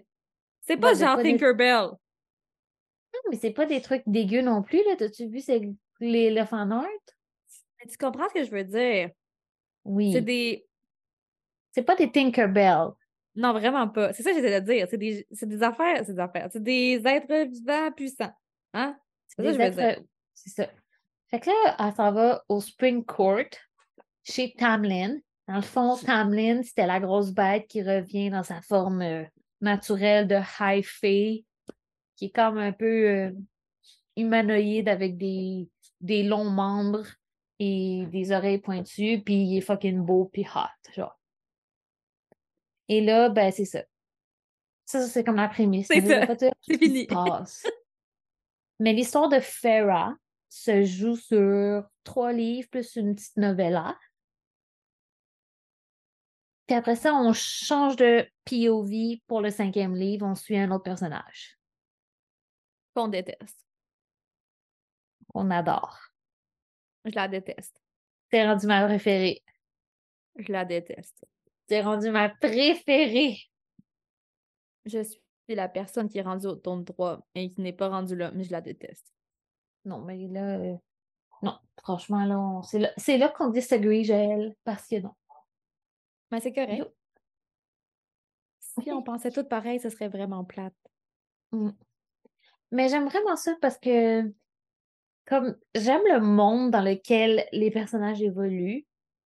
C'est pas genre des- Tinkerbell. Non, mais c'est pas des trucs dégueux non plus, là. T'as-tu vu les, art? Mais tu comprends ce que je veux dire? Oui. C'est des... C'est pas des Tinkerbell. Non, vraiment pas. C'est ça que j'essaie de dire. C'est des, c'est des affaires, c'est des affaires. C'est des êtres vivants puissants. Hein? C'est ça que je veux dire. C'est ça. Fait que là, elle s'en va au Spring Court chez Tamlin. Dans le fond, Tamlin, c'était la grosse bête qui revient dans sa forme euh, naturelle de High Fae, qui est comme un peu euh, humanoïde avec des, des longs membres et des oreilles pointues, puis il est fucking beau puis hot, genre. Et là, ben, c'est ça. Ça, ça, c'est comme la prémisse. C'est ça. C'est fini. Mais l'histoire de Farah se joue sur trois livres plus une petite novella. Puis après ça, on change de POV pour le cinquième livre, on suit un autre personnage Qu'on déteste. Qu'on adore. Je la déteste. C'est rendu ma préférée. Je la déteste. C'est rendu ma préférée. Je suis la personne qui est rendue au tourne 3 et qui n'est pas rendue là, mais je la déteste. Non, mais là, euh, non, franchement, là, on- c'est là, là qu'on disagree, Joël, parce que non. Mais c'est correct. Yo. Si on pensait tout pareil, ce serait vraiment plate. Mm. Mais j'aime vraiment ça parce que, comme, j'aime le monde dans lequel les personnages évoluent.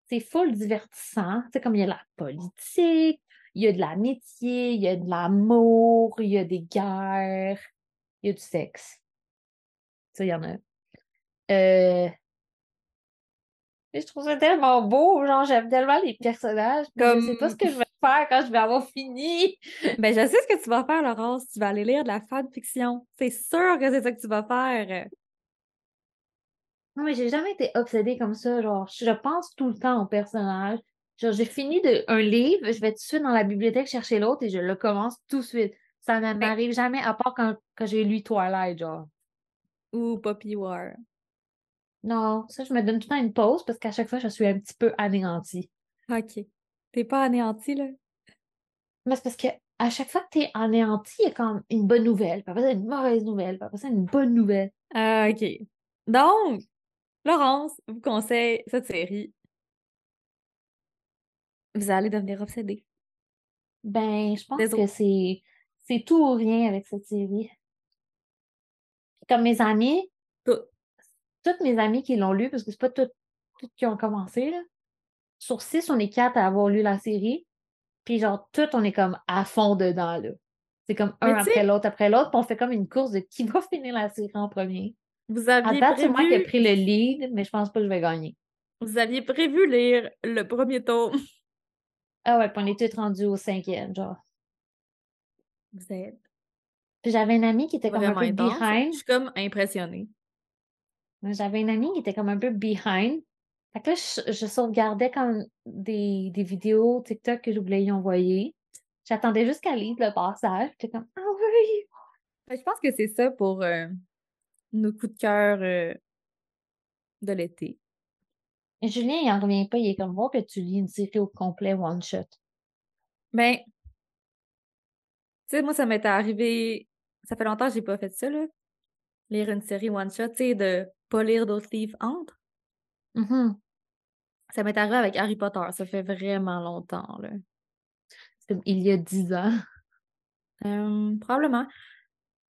C'est full divertissant. C'est comme il y a la politique, il y a de l'amitié, il y a de l'amour, il y a des guerres, il y a du sexe. Ça, il y en a. Euh, et je trouve ça tellement beau, genre j'aime tellement les personnages. mais Je sais pas ce Comme- que je vais faire quand je vais avoir fini. Ben, je sais ce que tu vas faire, Laurence. Tu vas aller lire de la fanfiction. C'est sûr que c'est ça que tu vas faire. Non, mais j'ai jamais été obsédée comme ça. Genre, je pense tout le temps au personnage. Genre, j'ai fini de, un livre, je vais tout de suite dans la bibliothèque chercher l'autre et je le commence tout de suite. Ça ne m'arrive jamais, à part quand, quand j'ai lu Twilight, genre. Ou Poppy War. Non, ça, je me donne tout le temps une pause parce qu'à chaque fois, je suis un petit peu anéantie. OK. T'es pas anéanti, là? Mais c'est parce que à chaque fois que tu es anéantie, il y a comme une bonne nouvelle, puis après ça, une mauvaise nouvelle, puis après ça, une bonne nouvelle. Ah, OK. Donc, Laurence vous conseille cette série. Vous allez devenir obsédé. Ben, je pense que c'est c'est tout ou rien avec cette série. Comme mes amis, Tout. toutes mes amies qui l'ont lu, parce que c'est pas toutes, toutes qui ont commencé, là. Sur six, on est quatre à avoir lu la série. Puis genre, toutes, on est comme à fond dedans, là. C'est comme un après l'autre, après l'autre, puis on fait comme une course de qui va finir la série en premier. Vous À aviez, date, c'est moi qui ai pris le lead, mais je pense pas que je vais gagner. vous aviez prévu lire le premier tome. Ah ouais, puis on est toutes rendus au cinquième, genre. Vous êtes Puis j'avais une amie qui était comme un peu intense. behind. Je suis comme impressionnée. J'avais une amie qui était comme un peu behind. Fait que là, je, je sauvegardais comme des, des vidéos TikTok que je voulais y envoyer. J'attendais juste qu'elle lise le passage. J'étais comme, ah oui! Fait que Je pense que c'est ça pour euh, nos coups de cœur euh, de l'été. Julien, il en revient pas. Il est comme, voir que tu lis une série au complet one shot. Ben, tu sais, moi, ça m'était arrivé. Ça fait longtemps que j'ai pas fait ça, là. Lire une série one-shot, tu sais, de pas lire d'autres livres entre. Mhm. Ça m'est arrivé avec Harry Potter. Ça fait vraiment longtemps, là. Il y a dix ans. Euh, probablement.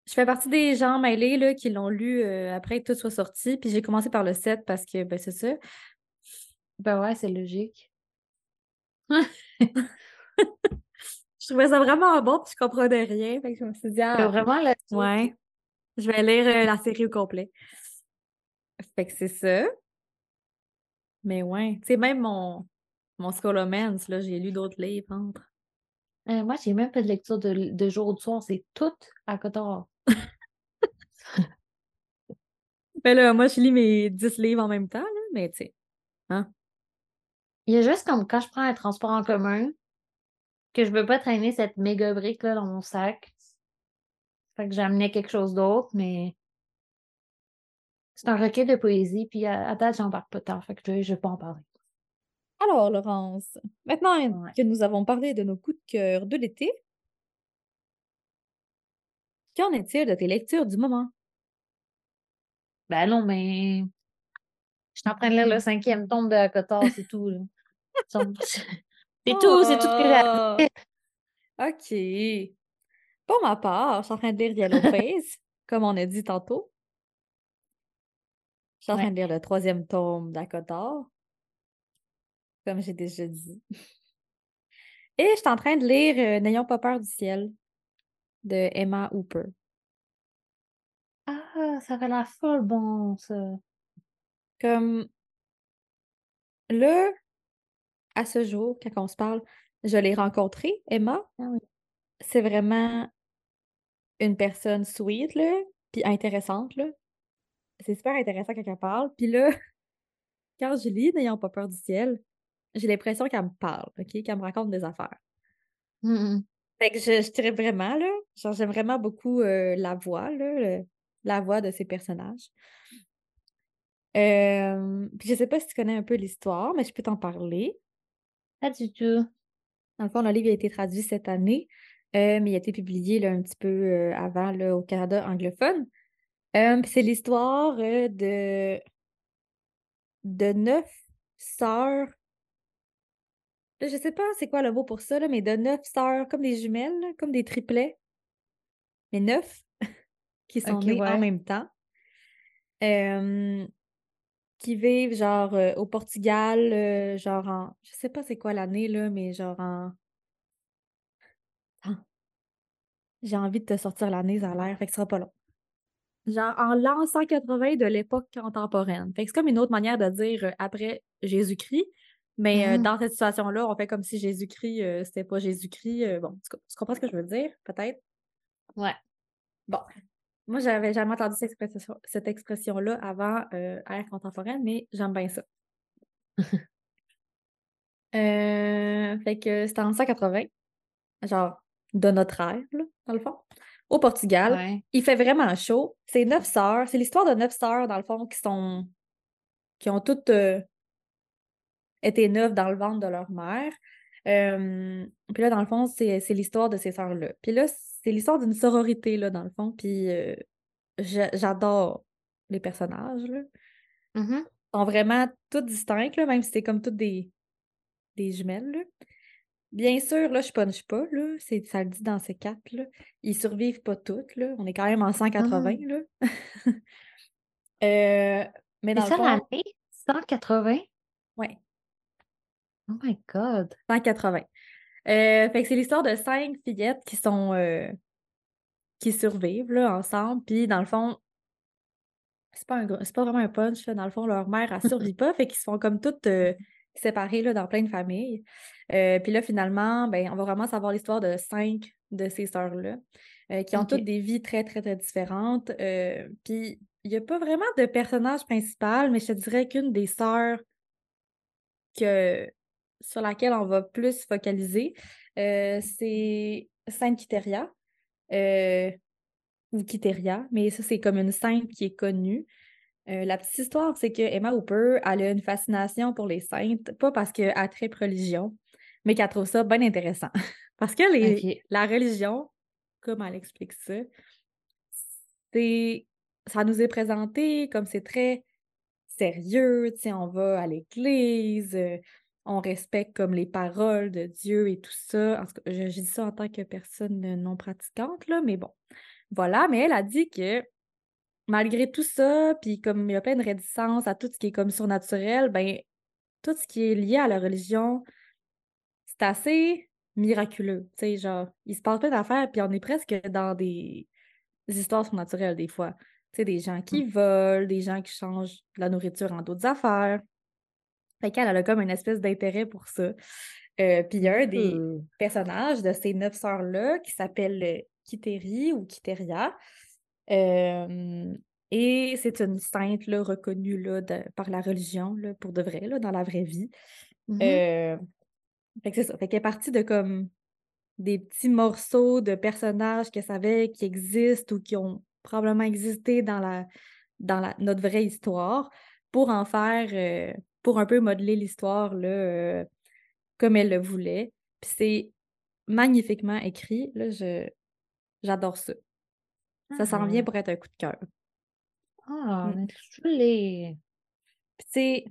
Je fais partie des gens mêlés là, qui l'ont lu euh, après que tout soit sorti. Puis j'ai commencé par le 7 parce que ben, c'est ça. Ben ouais, c'est logique. Je trouvais ça vraiment bon, puis je comprenais rien. Fait que je me suis dit, ah, vraiment le ouais, je vais lire euh, la série au complet. Fait que c'est ça. Mais ouais, tu sais, même mon, mon Scholomance, là, j'ai lu d'autres livres entre. Euh, moi, j'ai même pas de lecture de, de jour ou de soir, c'est tout à Cotard. Ben là, moi, je lis mes 10 livres en même temps, là, mais tu sais. Hein? Il y a juste comme quand je prends un transport en commun, que je veux pas traîner cette méga brique là dans mon sac. Fait que j'amenais quelque chose d'autre, mais c'est un recueil de poésie, puis à, à date, j'en parle pas tant, fait que je, je vais pas en parler. Alors, Laurence, maintenant Ouais. que nous avons parlé de nos coups de cœur de l'été, qu'en est-il de tes lectures du moment? Ben non, mais je suis en train de lire le cinquième tome de Cotard, c'est tout. C'est tout, c'est tout que j'ai! OK. Pour ma part, je suis en train de lire Yellow Face, comme on a dit tantôt. Je suis en train de lire le troisième tome d'Acotar, comme j'ai déjà dit. Et je suis en train de lire euh, N'ayons pas peur du ciel de Emma Hooper. Ah, ça fait la folle bon, ça. Comme là, à ce jour, quand on se parle, je l'ai rencontrée, Emma. Ah oui. C'est vraiment une personne sweet, là, puis intéressante, là. C'est super intéressant quand elle parle. Puis là, quand je lis N'ayons pas peur du ciel, j'ai l'impression qu'elle me parle, OK? Qu'elle me raconte des affaires. Mm. Fait que je, je dirais vraiment, là, genre, j'aime vraiment beaucoup euh, la voix, là, le- la voix de ces personnages. Euh, puis je sais pas si tu connais un peu l'histoire, mais je peux t'en parler. Pas du tout. Dans le fond, le livre a été traduit cette année, euh, mais il a été publié là, un petit peu euh, avant là, au Canada anglophone. C'est l'histoire de... de neuf sœurs. Je sais pas c'est quoi le mot pour ça, là, mais de neuf sœurs, comme des jumelles, là, comme des triplets, mais neuf, qui sont Ok, nées en même temps. Euh, qui vivent genre euh, au Portugal, euh, genre en. Je sais pas c'est quoi l'année, là, mais genre en. Attends. J'ai envie de te sortir l'année, ça a l'air, fait que ce sera pas long. Genre en l'an 180 de l'époque contemporaine. Fait que c'est comme une autre manière de dire euh, après Jésus-Christ. Mais Mhm. dans cette situation-là, on fait comme si Jésus-Christ, c'était pas Jésus-Christ. bon, tu, tu comprends ce que je veux dire, peut-être? Ouais. Bon. Moi, j'avais jamais entendu cette expression, cette expression-là avant euh, ère contemporaine, mais j'aime bien ça. Euh, fait que c'était en 180, genre de notre ère, là, dans le fond, au Portugal. Ouais. Il fait vraiment chaud. C'est neuf sœurs. C'est l'histoire de neuf sœurs, dans le fond, qui sont. qui ont toutes euh, été neuves dans le ventre de leur mère. Euh, puis là, dans le fond, c'est c'est l'histoire de ces sœurs-là. Puis là, c'est l'histoire d'une sororité, là, dans le fond. Puis euh, j'a- j'adore les personnages, là. Ils sont vraiment toutes distinctes, là, même si c'est comme toutes des, des jumelles, là. Bien sûr, là, je punch pas, là. C'est, ça le dit dans ces quatre, là. Ils survivent pas toutes, là. On est quand même en 180, là. Euh, mais dans ça l'année? 180? ouais, Oh my God. 180. Euh, fait que c'est l'histoire de cinq fillettes qui sont euh, qui survivent là, ensemble. Puis dans le fond, c'est pas un gros- c'est pas vraiment un punch. là. Dans le fond, leur mère, elle survit pas. Fait qu'ils se font comme toutes euh, séparées là, dans plein de familles. Puis là, finalement, ben, on va vraiment savoir l'histoire de cinq de ces sœurs-là, qui ont toutes des vies très, très, très différentes. Puis il n'y a pas vraiment de personnage principal, mais je te dirais qu'une des sœurs que, sur laquelle on va plus se focaliser, euh, c'est Sainte Quiteria. euh, ou Quiteria, mais ça, c'est comme une sainte qui est connue. Euh, la petite histoire, c'est que Emma Hooper, elle a une fascination pour les saintes, pas parce qu'elle tripe religion, mais qu'elle trouve ça bien intéressant. Parce que les, la religion, comme elle explique ça, c'est ça nous est présenté comme c'est très sérieux, on va à l'église, on respecte comme les paroles de Dieu et tout ça. En tout cas, je, je dis ça en tant que personne non pratiquante, là, mais bon. Voilà, mais elle a dit que malgré tout ça, puis comme il y a plein de réticences à tout ce qui est comme surnaturel, ben tout ce qui est lié à la religion, c'est assez miraculeux. Tu sais, genre, il se passe plein d'affaires, puis on est presque dans des, des histoires surnaturelles des fois. Tu sais, des gens qui volent, des gens qui changent de la nourriture en d'autres affaires. Fait qu'elle elle a comme une espèce d'intérêt pour ça. Euh, puis il y a un des Mmh. personnages de ces neuf sœurs-là qui s'appelle euh, Kiteri ou Kiteria. Euh, et c'est une sainte là, reconnue là, de- par la religion, là, pour de vrai, là, dans la vraie vie. Euh, fait que c'est ça. Fait qu'elle est partie de comme des petits morceaux de personnages qu'elle savait qui existent ou qui ont probablement existé dans la dans la, notre vraie histoire pour en faire pour un peu modeler l'histoire euh, comme elle le voulait. Puis c'est magnifiquement écrit. Là, je j'adore ça. Ça s'en vient Ah. pour être un coup de cœur. Ah, Mm. mais. Puis sais,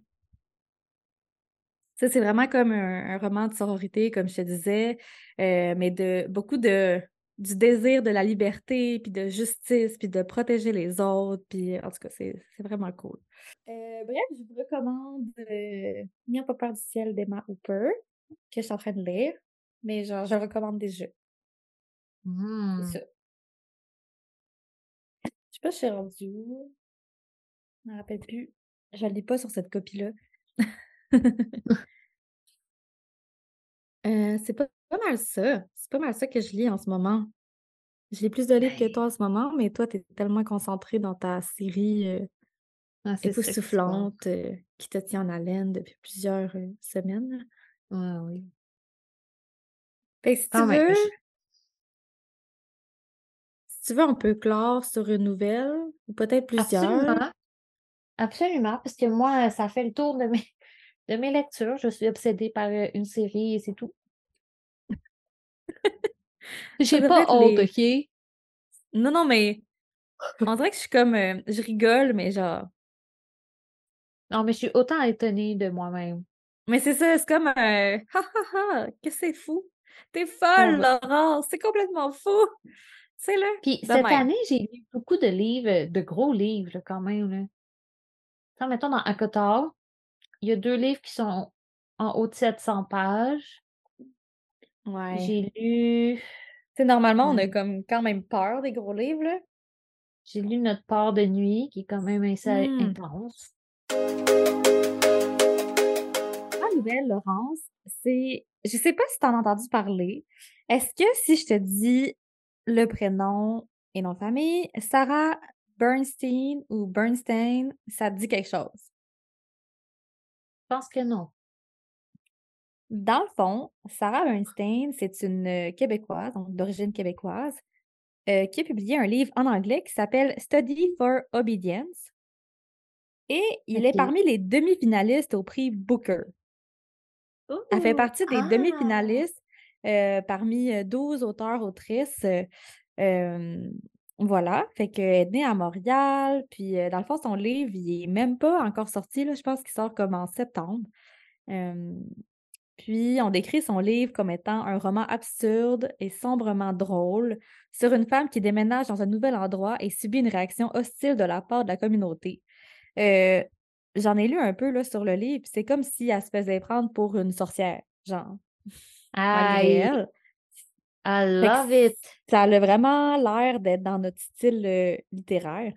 ça, c'est vraiment comme un, un roman de sororité, comme je te disais, euh, mais de beaucoup de du désir de la liberté, puis de justice, puis de protéger les autres, puis en tout cas, c'est vraiment cool. Euh, bref, je vous recommande euh, N'ayons pas peur du ciel d'Emma Hooper, que je suis en train de lire, mais genre, je recommande déjà. Hmm. C'est ça. Je sais pas si je suis rendue où. Je me rappelle plus. Je lis pas sur cette copie-là. Euh, c'est pas, pas mal ça. C'est pas mal ça que je lis en ce moment. Je lis plus de livres que Ben. toi en ce moment, mais toi, tu es tellement concentrée dans ta série euh, Ah, époustouflante euh, qui te tient en haleine depuis plusieurs euh, semaines. Ouais, oui. Fait que si tu même. veux, je- si tu veux, on peut clore sur une nouvelle, ou peut-être plusieurs. Absolument. Absolument. Parce que moi, ça fait le tour de mes, de mes lectures. Je suis obsédée par euh, une série et c'est tout. J'ai pas honte, les... OK? Non, non, mais on dirait que je suis comme... euh, je rigole, mais genre... Non, mais je suis autant étonnée de moi-même. Mais c'est ça, c'est comme un... Ha ha ha, que c'est fou. T'es folle, ouais. Laurence, c'est complètement fou. C'est là, Puis de cette même. année, j'ai lu beaucoup de livres, de gros livres là, quand même. Là. Mettons, dans Akotar, il y a deux livres qui sont en haut de 700 pages. Ouais. J'ai lu, Tu sais, normalement, on a euh, comme quand même peur des gros livres, là. j'ai lu Notre part de nuit, qui est quand même assez Hmm. intense. La nouvelle, Laurence, c'est... Je sais pas si t'en as entendu parler. Est-ce que si je te dis le prénom et nom de famille, Sarah Bernstein ou Bernstein, ça te dit quelque chose? Je pense que non. Dans le fond, Sarah Bernstein, c'est une Québécoise, donc d'origine québécoise, euh, qui a publié un livre en anglais qui s'appelle Study for Obedience. Et il est parmi les demi-finalistes au prix Booker. Elle fait Ouh! partie des Ah! demi-finalistes euh, parmi euh, 12 auteurs, autrices. euh, euh, voilà. Fait qu'elle est née à Montréal. Puis, dans le fond, son livre, il est même pas encore sorti. Là, je pense qu'il sort comme en septembre. Euh, puis, on décrit son livre comme étant un roman absurde et sombrement drôle sur une femme qui déménage dans un nouvel endroit et subit une réaction hostile de la part de la communauté. Euh, J'en ai lu un peu là, sur le livre, c'est comme si elle se faisait prendre pour une sorcière, genre, I, love it. ça a vraiment l'air d'être dans notre style euh, littéraire.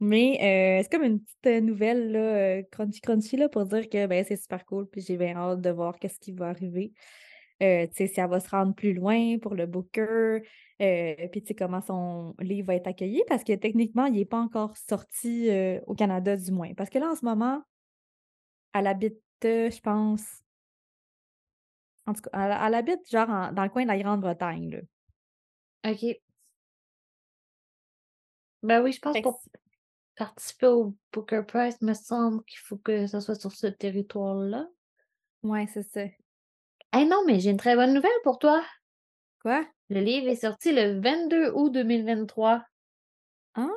Mais euh, c'est comme une petite euh, nouvelle là, euh, crunchy crunchy là, pour dire que ben, c'est super cool, puis j'ai bien hâte de voir qu'est-ce qui va arriver. Euh, tu sais, si elle va se rendre plus loin pour le Booker, euh, puis tu sais, comment son livre va être accueilli, parce que techniquement, il n'est pas encore sorti euh, au Canada du moins. Parce que là, en ce moment, elle habite, je pense, en tout cas, elle, elle habite genre en- dans le coin de la Grande-Bretagne. là. OK. Ben oui, je pense pour participer au Booker Prize, me semble qu'il faut que ça soit sur ce territoire-là. Ouais, c'est ça. Eh non, mais j'ai une très bonne nouvelle pour toi. Quoi? Le livre est sorti le 22 août 2023. Ah!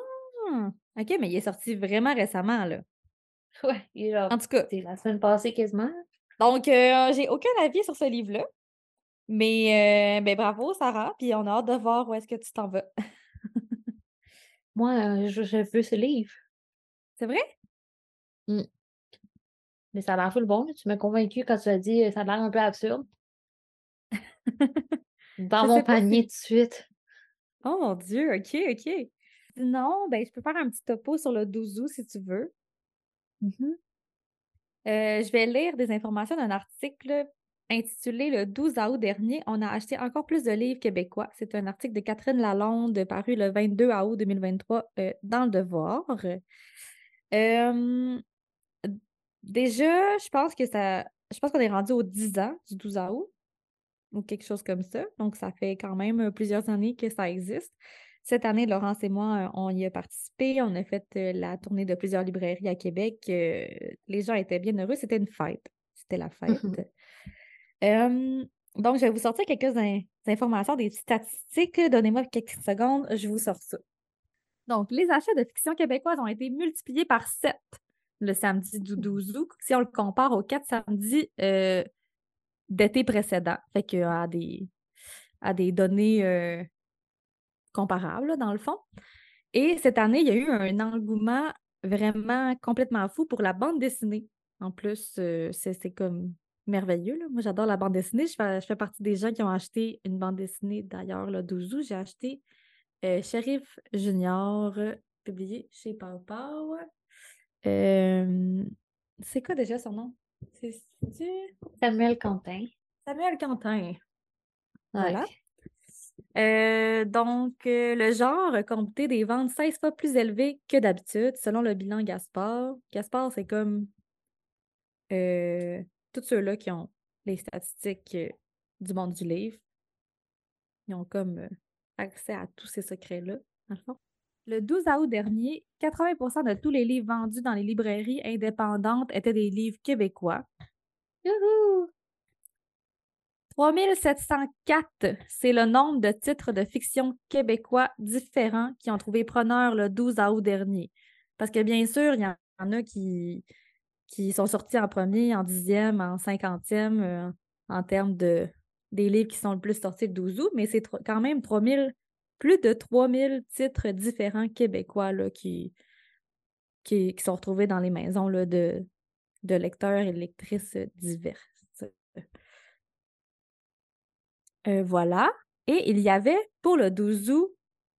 OK, mais il est sorti vraiment récemment, là. Ouais, il est genre, En tout cas, c'est la semaine passée quasiment. donc, euh, j'ai aucun avis sur ce livre-là. Mais, euh, ben, bravo, Sarah, puis on a hâte de voir où est-ce que tu t'en vas. Moi, euh, je, je veux ce livre. C'est vrai? Mm. Mais ça a l'air full bon. là. Tu m'as convaincu quand tu as dit euh, ça a l'air un peu absurde. Dans Je mon sais pas panier tout de suite. Oh mon Dieu, OK, OK. Sinon, ben, je peux faire un petit topo sur le 12 août si tu veux. Mhm. Euh, je vais lire des informations d'un article intitulé Le 12 août dernier, on a acheté encore plus de livres québécois. C'est un article de Catherine Lalonde paru le 22 août 2023 euh, dans Le Devoir. Euh, déjà, je pense que ça. Je pense qu'on est rendu aux 10 ans du 12 août ou quelque chose comme ça. Donc, ça fait quand même plusieurs années que ça existe. Cette année, Laurence et moi, on y a participé. On a fait la tournée de plusieurs librairies à Québec. les gens étaient bien heureux. C'était une fête. C'était la fête. Donc, je vais vous sortir quelques informations, des statistiques. Donnez-moi quelques secondes, je vous sors ça. Donc, les achats de fiction québécoise ont été multipliés par 7 le samedi du 12 août, si on le compare aux quatre samedis euh, d'été précédents. Fait que à des, à des données euh, comparables, dans le fond. Et cette année, il y a eu un engouement vraiment complètement fou pour la bande dessinée. En plus, euh, c'est comme merveilleux. Moi, j'adore la bande dessinée. Je fais, partie des gens qui ont acheté une bande dessinée d'ailleurs le 12 août. J'ai acheté euh, Sheriff Junior, publié chez Pau Pau. Euh, c'est quoi déjà son nom? C'est Samuel Quentin. Samuel Quentin. Voilà. Euh, donc, le genre a compté des ventes 16 fois plus élevées que d'habitude, selon le bilan Gaspard. Gaspard, c'est comme tous ceux-là qui ont les statistiques euh, du monde du livre, ils ont comme euh, accès à tous ces secrets-là, dans le fond. Le 12 août dernier, 80% de tous les livres vendus dans les librairies indépendantes étaient des livres québécois. Youhou! 3704, c'est le nombre de titres de fiction québécois différents qui ont trouvé preneur le 12 août dernier. Parce que bien sûr, il y en a qui, qui sont sortis en premier, en dixième, en cinquantième euh, en termes de des livres qui sont le plus sortis le 12 août, mais c'est quand même 3000, plus de 3000 titres différents québécois là, qui, qui, sont retrouvés dans les maisons là, de, de lecteurs et lectrices diverses. Euh, voilà. Et il y avait pour le 12 août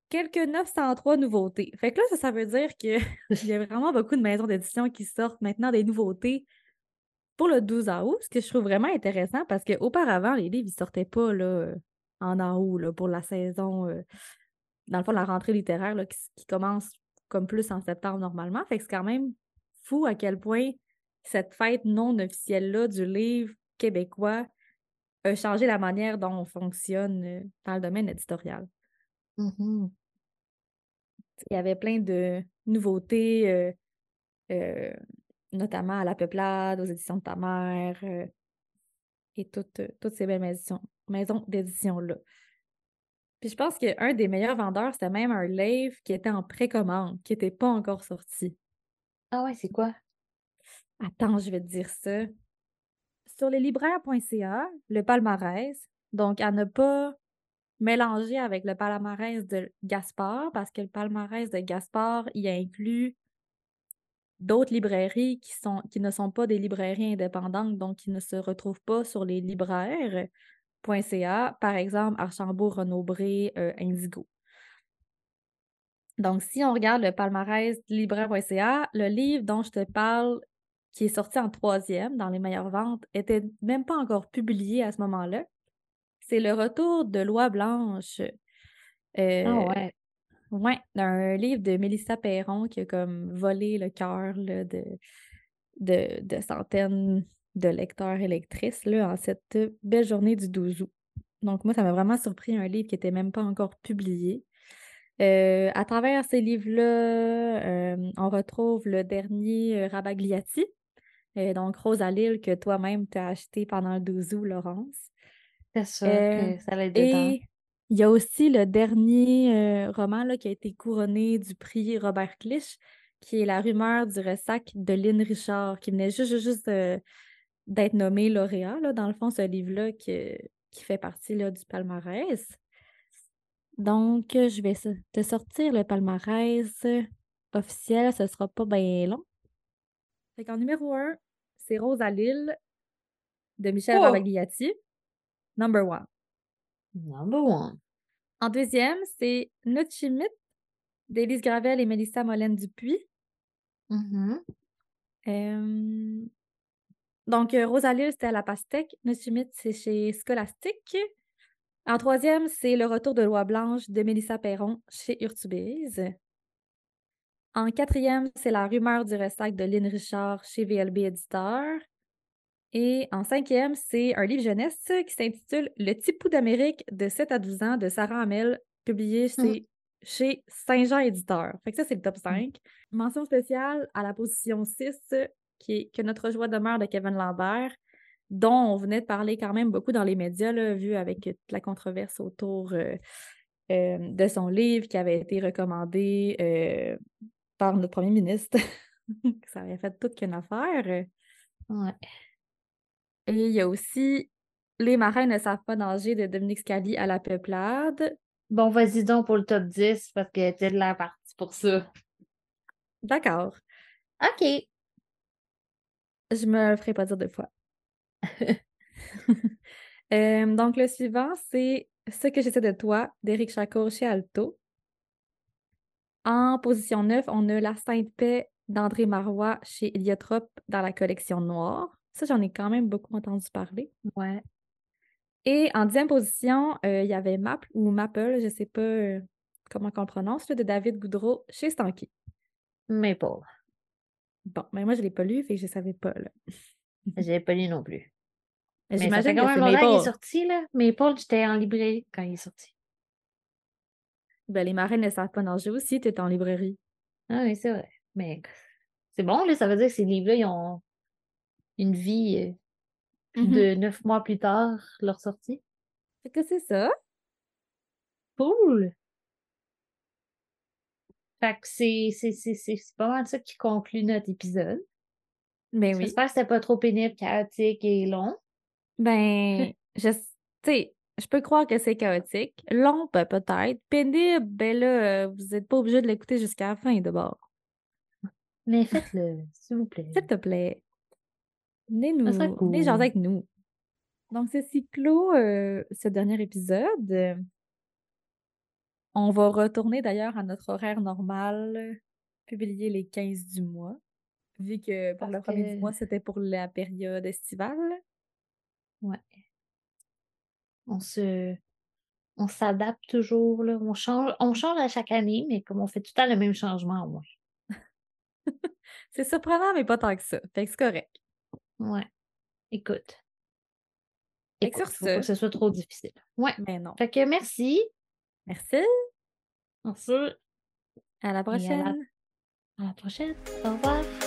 quelques 903 nouveautés. Fait que là, ça, ça veut dire qu'il y a vraiment beaucoup de maisons d'édition qui sortent maintenant des nouveautés pour le 12 août, ce que je trouve vraiment intéressant parce qu'auparavant, les livres, ils sortaient pas là, en août là, pour la saison, euh, dans le fond, la rentrée littéraire là, qui, commence comme plus en septembre normalement. Fait que c'est quand même fou à quel point cette fête non officielle-là du livre québécois a changé la manière dont on fonctionne euh, dans le domaine éditorial. Mm-hmm. Il y avait plein de nouveautés, euh, euh, notamment à La Peuplade, aux éditions de ta mère, euh, et toutes, toutes ces belles maisons, maisons d'édition-là. Puis je pense qu'un des meilleurs vendeurs, c'était même un livre qui était en précommande, qui n'était pas encore sorti. Ah ouais, c'est quoi? Attends, je vais te dire ça. Sur les libraires.ca, le palmarès, donc à ne pas mélangé avec le palmarès de Gaspard, parce que le palmarès de Gaspard, il inclut d'autres librairies qui ne sont pas des librairies indépendantes, donc qui ne se retrouvent pas sur les libraires.ca, par exemple Archambault, Renaud-Bré, euh, Indigo. Donc, si on regarde le palmarès libraire.ca, le livre dont je te parle, qui est sorti en troisième dans les meilleures ventes, était même pas encore publié à ce moment-là. C'est le retour de Loi Blanche. ah euh, ouais. Ouais, d'un livre de Mélissa Perron qui a comme volé le cœur de, de, centaines de lecteurs et lectrices là, en cette belle journée du 12 août. Donc, moi, ça m'a vraiment surpris un livre qui n'était même pas encore publié. Euh, à travers ces livres-là, euh, on retrouve le dernier Rabagliati, donc Rose à Lille, que toi-même tu as acheté pendant le 12 août, Laurence. C'est ça, euh, ça allait dedans. Et il y a aussi le dernier euh, roman là, qui a été couronné du prix Robert Clich, qui est La rumeur du ressac de Lynn Richard, qui venait juste, juste euh, d'être nommé lauréat. Là, dans le fond, ce livre-là qui, qui fait partie là, du palmarès. Donc, je vais te sortir le palmarès officiel. Ce ne sera pas bien long. Fait en numéro un, c'est Rose à Lille de Michel oh! Number one. Number one. En deuxième, c'est Nutchimit d'Élise Gravel et Mélissa Molène Dupuis. Mm Donc, euh, Rosalie, c'était à la pastèque. Monsieur Schmidt, c'est chez Scholastique. En troisième, c'est Le Retour de Loi Blanche de Mélissa Perron chez Urtubise. En quatrième, c'est La rumeur du ressac de Lynn Richard chez VLB Éditeur. Et en cinquième, c'est un livre jeunesse qui s'intitule Le petit pouls d'Amérique de 7 à 12 ans de Sarah Hamel, publié Mmh. chez, Saint-Jean Éditeur. Fait que ça, c'est le top Mmh. 5. Mention spéciale à la position 6, qui est Que notre joie demeure de Kevin Lambert, dont on venait de parler quand même beaucoup dans les médias, là, vu avec toute la controverse autour euh, euh, de son livre qui avait été recommandé euh, par notre premier ministre. ça avait fait toute qu'une affaire. Ouais. Et il y a aussi Les marins ne savent pas nager de Dominique Scali à la peuplade. Bon, vas-y donc pour le top 10 parce que t'es de la partie pour ça. D'accord. OK. Je me le ferai pas dire deux fois. Euh, donc, le suivant, c'est Ce que j'essaie de toi d'Éric Chacour chez Alto. En position 9, on a La Sainte Paix d'André Marois chez Iliotrope dans la collection Noire. Ça, j'en ai quand même beaucoup entendu parler. Ouais. Et en dixième position, euh, il y avait Map ou Maple, je ne sais pas euh, comment on le prononce, là, de David Goudreau chez Stanky. Maple. Bon, mais moi, je ne l'ai pas lu, fait que je ne savais pas. là. J'ai pas lu non plus. Mais Mais J'imagine quand que c'est qu'il est Maple. sorti, là. Maple, j'étais en librairie quand il est sorti. Ben, les marins ne savent pas nager aussi, tu es en librairie. Ah oui, c'est vrai. Mais c'est bon, là, ça veut dire que ces livres-là, ils ont une vie Mhm. de neuf mois plus tard, leur sortie. Fait que c'est ça. Cool! Fait que c'est pas mal ça qui conclut notre épisode. Ben oui. J'espère que c'était pas trop pénible, chaotique et long. Ben, je, tu sais, je peux croire que c'est chaotique. Long, ben, peut-être. Pénible, ben là, euh, vous n'êtes pas obligé de l'écouter jusqu'à la fin d'abord. Mais faites-le, s'il vous plaît. S'il te plaît. Venez nous, Ça serait venez jaser cool. avec nous. Donc, ceci clôt euh, ce dernier épisode. On va retourner d'ailleurs à notre horaire normal, publier les 15 du mois, vu que pour Parce le premier du mois, c'était pour la période estivale. Ouais. On se. On s'adapte toujours, là. On change, on change à chaque année, mais comme on fait tout le temps le même changement, au moins. C'est surprenant, mais pas tant que ça. Fait que c'est correct. Ouais. Écoute. Écoute, faut pas ce- que ce soit trop difficile. Ouais. Mais non. Fait que merci. Merci. Se À la à la- prochaine. à la prochaine. Au revoir.